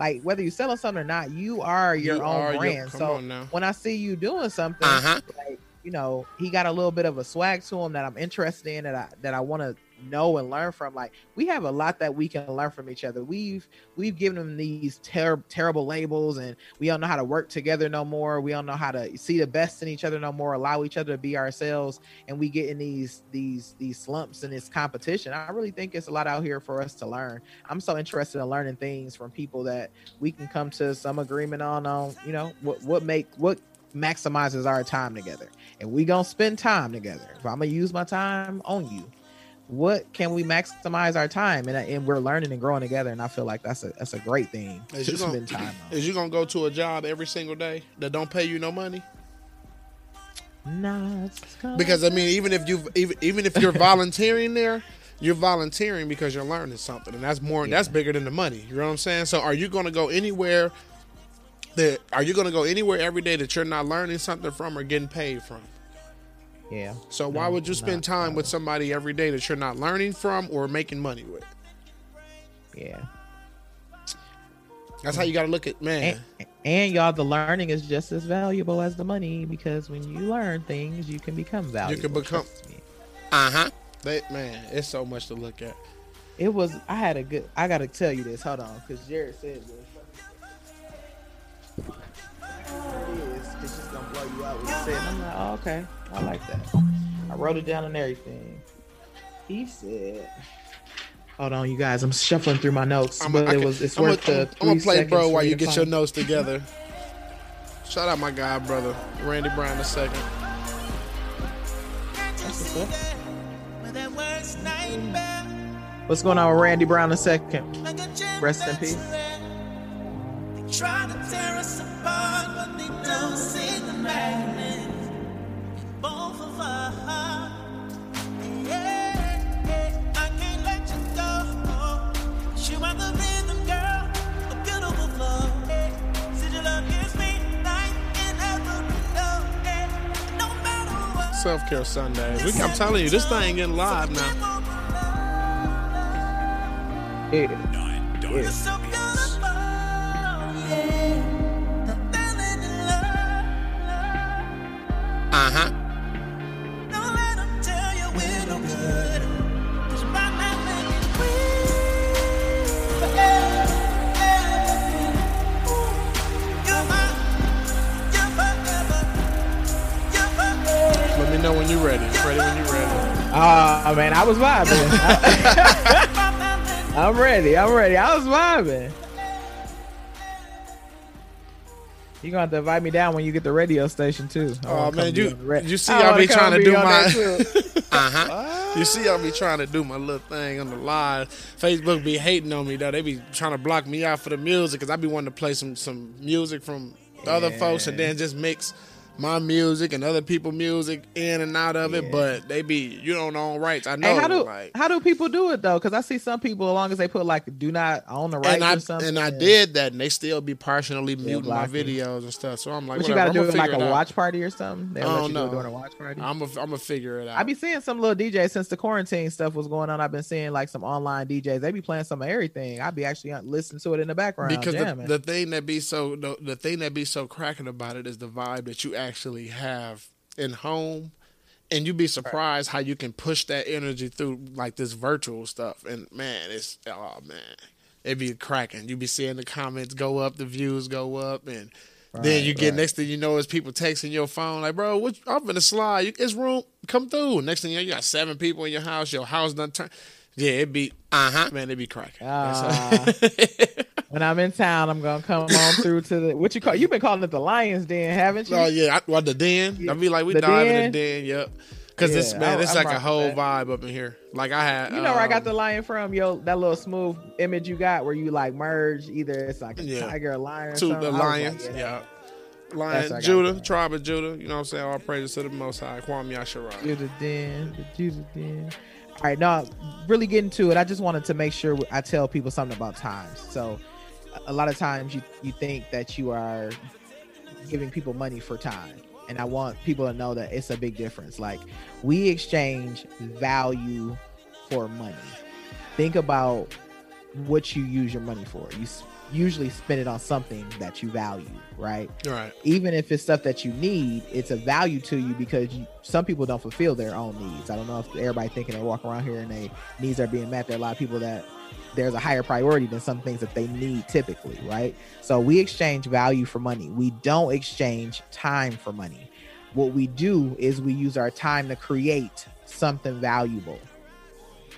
Like whether you're selling something or not, you are your You own are brand. come so when I see you doing something, Uh-huh. like you know, he got a little bit of a swag to him that I'm interested in that I that I want to know and learn from. Like we have a lot that we can learn from each other. We've we've given them these ter- terrible labels, and we don't know how to work together no more. We don't know how to see the best in each other no more. Allow each other to be ourselves, and we get in these these these slumps and this competition. I really think it's a lot out here for us to learn. I'm so interested in learning things from people that we can come to some agreement on. On you know what what make what maximizes our time together and we gonna spend time together if i'm gonna use my time on you what can we maximize our time and, and we're learning and growing together and i feel like that's a that's a great thing Is to you gonna- spend time on Is you gonna go to a job every single day that don't pay you no money? Nah. Because I mean, even if you even even if you're volunteering there, you're volunteering because you're learning something, and that's more that's bigger than the money. You know what I'm saying? So, are you going to go anywhere? That are you going to go anywhere every day that you're not learning something from or getting paid from? Yeah So why No, would you spend not time with somebody every day that you're not learning from or making money with? yeah That's how you got to look at man. and, and y'all the learning is just as valuable as the money because when you learn things you can become valuable You can become. Uh huh. Man, it's so much to look at. it was i had a good i gotta tell you this hold on because jared said this gonna blow out what he said. I'm like, oh, okay, I like that. I wrote it down and everything. He said, "Hold on, you guys. I'm shuffling through my notes, I'm but I it was it's I'm worth gonna- the I'm gonna play bro while you get your notes together. Shout out my guy, brother Randy Brown the second. That's what's up. What's going on with Randy Brown the second? Rest in peace. Try to tear us apart, but they don't see the madness in both of us. Yeah, yeah, I can't let you go. 'Cause You are the rhythm, girl, a beautiful flow. Yeah. Said your love gives me life in every note. Yeah. No matter what. Self care Sunday. We, I'm telling you, this thing getting live now. Yeah. You're so beautiful, yeah. Uh huh. Don't let 'em tell you we're no good. 'Cause you might not make it weak. Forever, ever. You're mine. You're forever. You're forever. Let me know when you're ready. Ready when you're ready. Ah, man, I was vibing. I'm ready. I'm ready. I was vibing. You gonna have to invite me down when you get the radio station too. Oh man, you you see, I I be trying to do my. uh huh. You see, I be trying to do my little thing on the live. Facebook be hating on me though. They be trying to block me out for the music because I be wanting to play some some music from the other folks and then just mix my music and other people music in and out of it, but they be you don't own rights. I know how do like how do people do it though? Because I see some people, as long as they put like "do not own the rights" and I or something, and I did that, and they still be partially muting my videos and stuff. So I'm like, But you gotta do I'ma it like figure a out. watch party or something. Let don't do it know. during a watch party. I'm gonna I'm gonna figure it out. I be seeing some little DJs since the quarantine stuff was going on. I've been seeing like some online DJs. They be playing some of everything. I be actually uh, listening to it in the background. because the, the thing that be so the, the thing that be so cracking about it is the vibe that you actually have in home and you'd be surprised how you can push that energy through like this virtual stuff and man it's oh man it'd be cracking. You'd be seeing the comments go up the views go up and then you get right. next thing you know is people texting your phone like bro what, i'm gonna slide. It's room come through. Next thing you know you got seven people in your house. Your house done turn yeah it'd be uh-huh man it'd be cracking Ah. when I'm in town, I'm gonna come on through to the what you call. You've been calling it the Lions Den, haven't you? Oh yeah, I, well the den. I be like we The dive in the den. Yep. Cause this man, I- it's I'm like a whole that. vibe up in here. Like I had, You know where I got um, the lion from? Yo, that little smooth image you got where you like merge either it's like a Yeah. tiger, or lion, or two the I was like, lions. yeah, yeah. Lion, what I got Judah, tribe of Judah. You know what I'm saying? All praises to the Most High. Kwame Yasharai. Judah Den, the Judah Den. All right, now really getting to it, I just wanted to make sure I tell people something about times. So, a- lot of times you you think that you are giving people money for time, and I want people to know that it's a big difference. Like we exchange value for money. Think about what you use your money for. You usually spend it on something that you value, right? Right. even if it's stuff that you need, it's a value to you because you, some people don't fulfill their own needs. I don't know if everybody thinking they walk around here and they needs are being met. There are a lot of people that there's a higher priority than some things that they need typically, right? So we exchange value for money. We don't exchange time for money. What we do is we use our time to create something valuable.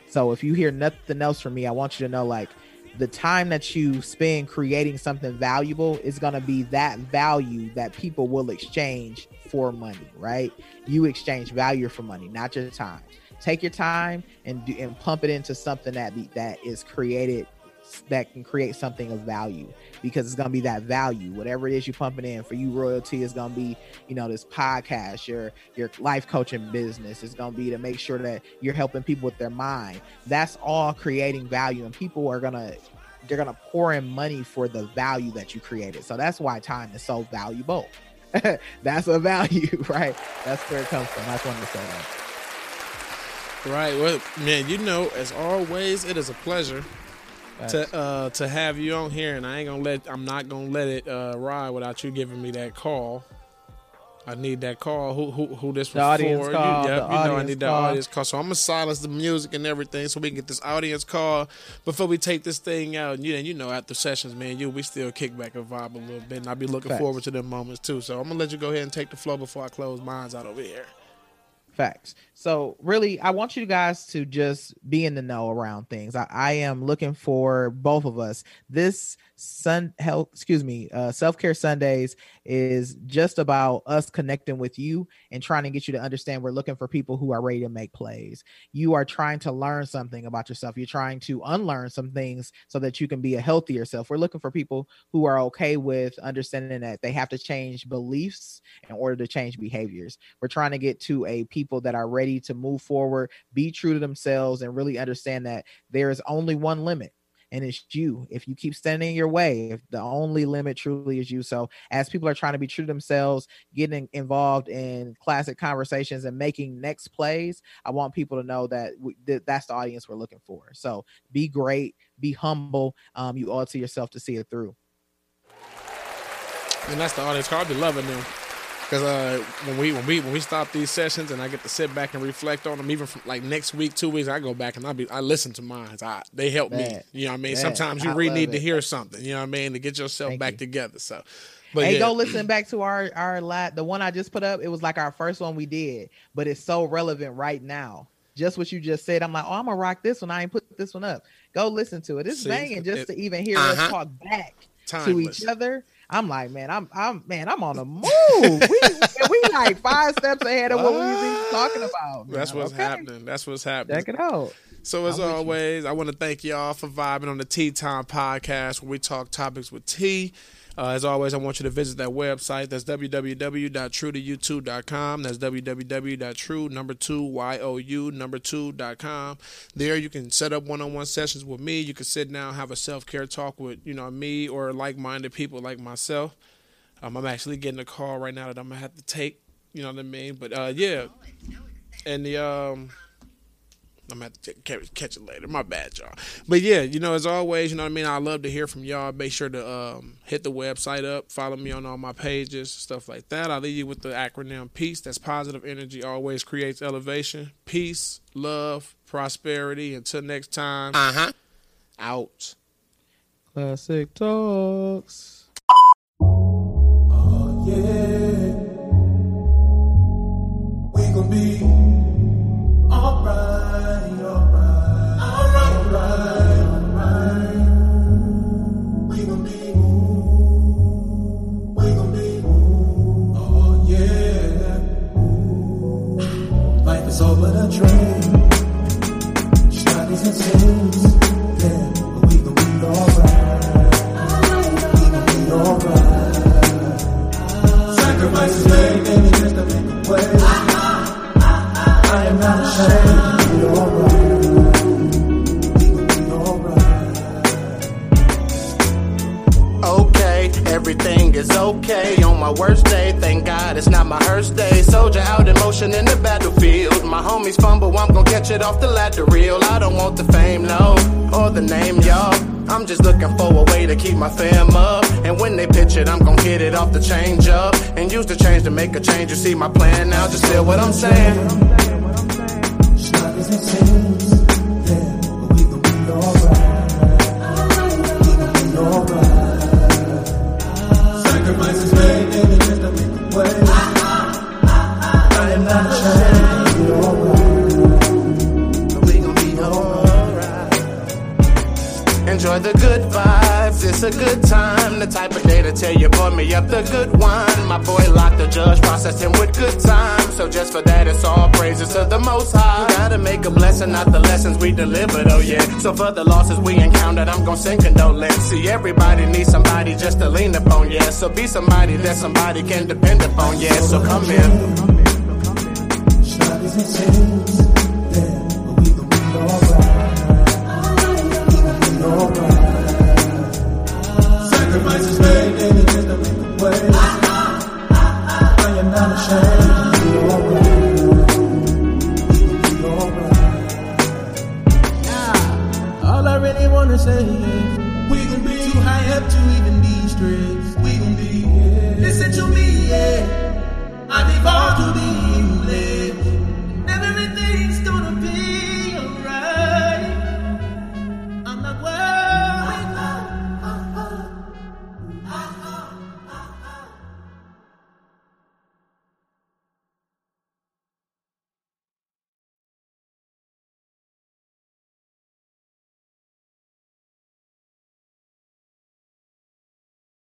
So if you hear nothing else from me, I want you to know like the time that you spend creating something valuable is going to be that value that people will exchange for money, right? You exchange value for money, not your time. Take your time and do, and pump it into something that be, that is created that can create something of value because it's to be that value. Whatever it is you're pumping in for you Royal T is to be you know this podcast your your life coaching business. Is to be to make sure that you're helping people with their mind. That's all creating value and people are to they're to pour in money for the value that you created. So that's why time is so valuable. That's a value right? That's where it comes from. I just wanted to say that. Right. Well, man, you know, as always, it is a pleasure to uh to have you on here, and I ain't gonna let I'm not gonna let it uh ride without you giving me that call. I need that call. Who who who this The was audience for? call, you, yep, you know I need that call. audience call. So I'm gonna silence the music and everything so we can get this audience call before we take this thing out. And you, you know, after sessions, man, you we still kick back and vibe a little bit, and I'll be looking Facts. forward to them moments too. So I'm gonna let you go ahead and take the floor before I close mines out over here. Facts. So really, I want you guys to just be in the know around things. I, I am looking for both of us. This sun health, excuse me, uh, self care Sundays is just about us connecting with you and trying to get you to understand. We're looking for people who are ready to make plays. You are trying to learn something about yourself. You're trying to unlearn some things so that you can be a healthier self. We're looking for people who are okay with understanding that they have to change beliefs in order to change behaviors. We're trying to get to a people that are ready to move forward, be true to themselves, and really understand that there is only one limit. And it's you. If you keep standing in your way, if the only limit truly is you. So, as people are trying to be true to themselves, getting involved in classic conversations and making next plays, I want people to know that we, that that's the audience we're looking for. So, be great, be humble. Um, you owe it to yourself to see it through. And that's the audience. I'll be loving them. Cause uh, when we when we when we stop these sessions and I get to sit back and reflect on them, even from like next week, two weeks, I go back and I be I listen to mine. I, they help me. You know what I mean? Bad. Sometimes you I really need to hear something. You know what I mean? To get yourself Thank back you. together. So, but hey, yeah, go listen back to our our lat the one I just put up. It was like our first one we did, but it's so relevant right now. Just what you just said. I'm like, oh, I'm gonna rock this one. I ain't put this one up. Go listen to it. It's See, banging just it- to even hear us uh-huh. talk back to each other. I'm like, man, I'm I'm man, I'm on the move. we we like five steps ahead of what we was even talking about. That's what's Okay? happening. That's what's happening. Check it out. So as I'm you. always, I want to thank y'all for vibing on the Tea Time podcast where we talk topics with tea. Uh, as always, I want you to visit that website. That's www.truetoyou2.com. That's www.true number two y o u number two dot com. There, you can set up one-on-one sessions with me. You can sit down, have a self-care talk with you know me or like-minded people like myself. Um, I'm actually getting a call right now that I'm gonna have to take. You know what I mean? But uh, yeah, and the um. I'm gonna have to catch, catch it later. My bad, y'all. But yeah, you know, as always, you know what I mean. I love to hear from y'all. Make sure to um, hit the website up, follow me on all my pages, stuff like that. I'll leave you with the acronym PEACE. That's positive energy always creates elevation. Peace, love, prosperity. Until next time. Uh huh. Out. Classic talks. Oh yeah. We gon' be alright, Sacrifices made, baby, just to make a way. I am not ashamed. Is okay. On my worst day, thank God it's not my worst day. Soldier out in motion in the battlefield. My homies fumble, I'm gonna catch it off the ladder reel. I don't want the fame, no, or the name, y'all. I'm just looking for a way to keep my fam up. And when they pitch it, I'm gonna hit it off the change up. And use the change to make a change. You see my plan now, just feel what I'm saying. Struggles and sins, yeah, it's a good time. The type of day to tell you, pour me up the good wine. My boy locked the judge, processed him with good time. So just for that, it's all praises to the most high. You gotta make a blessing, not the lessons we delivered, oh yeah. So for the losses we encountered, I'm gon' sing condolence. See, everybody needs somebody just to lean upon, yeah. So be somebody that somebody can depend upon, yeah. So come in.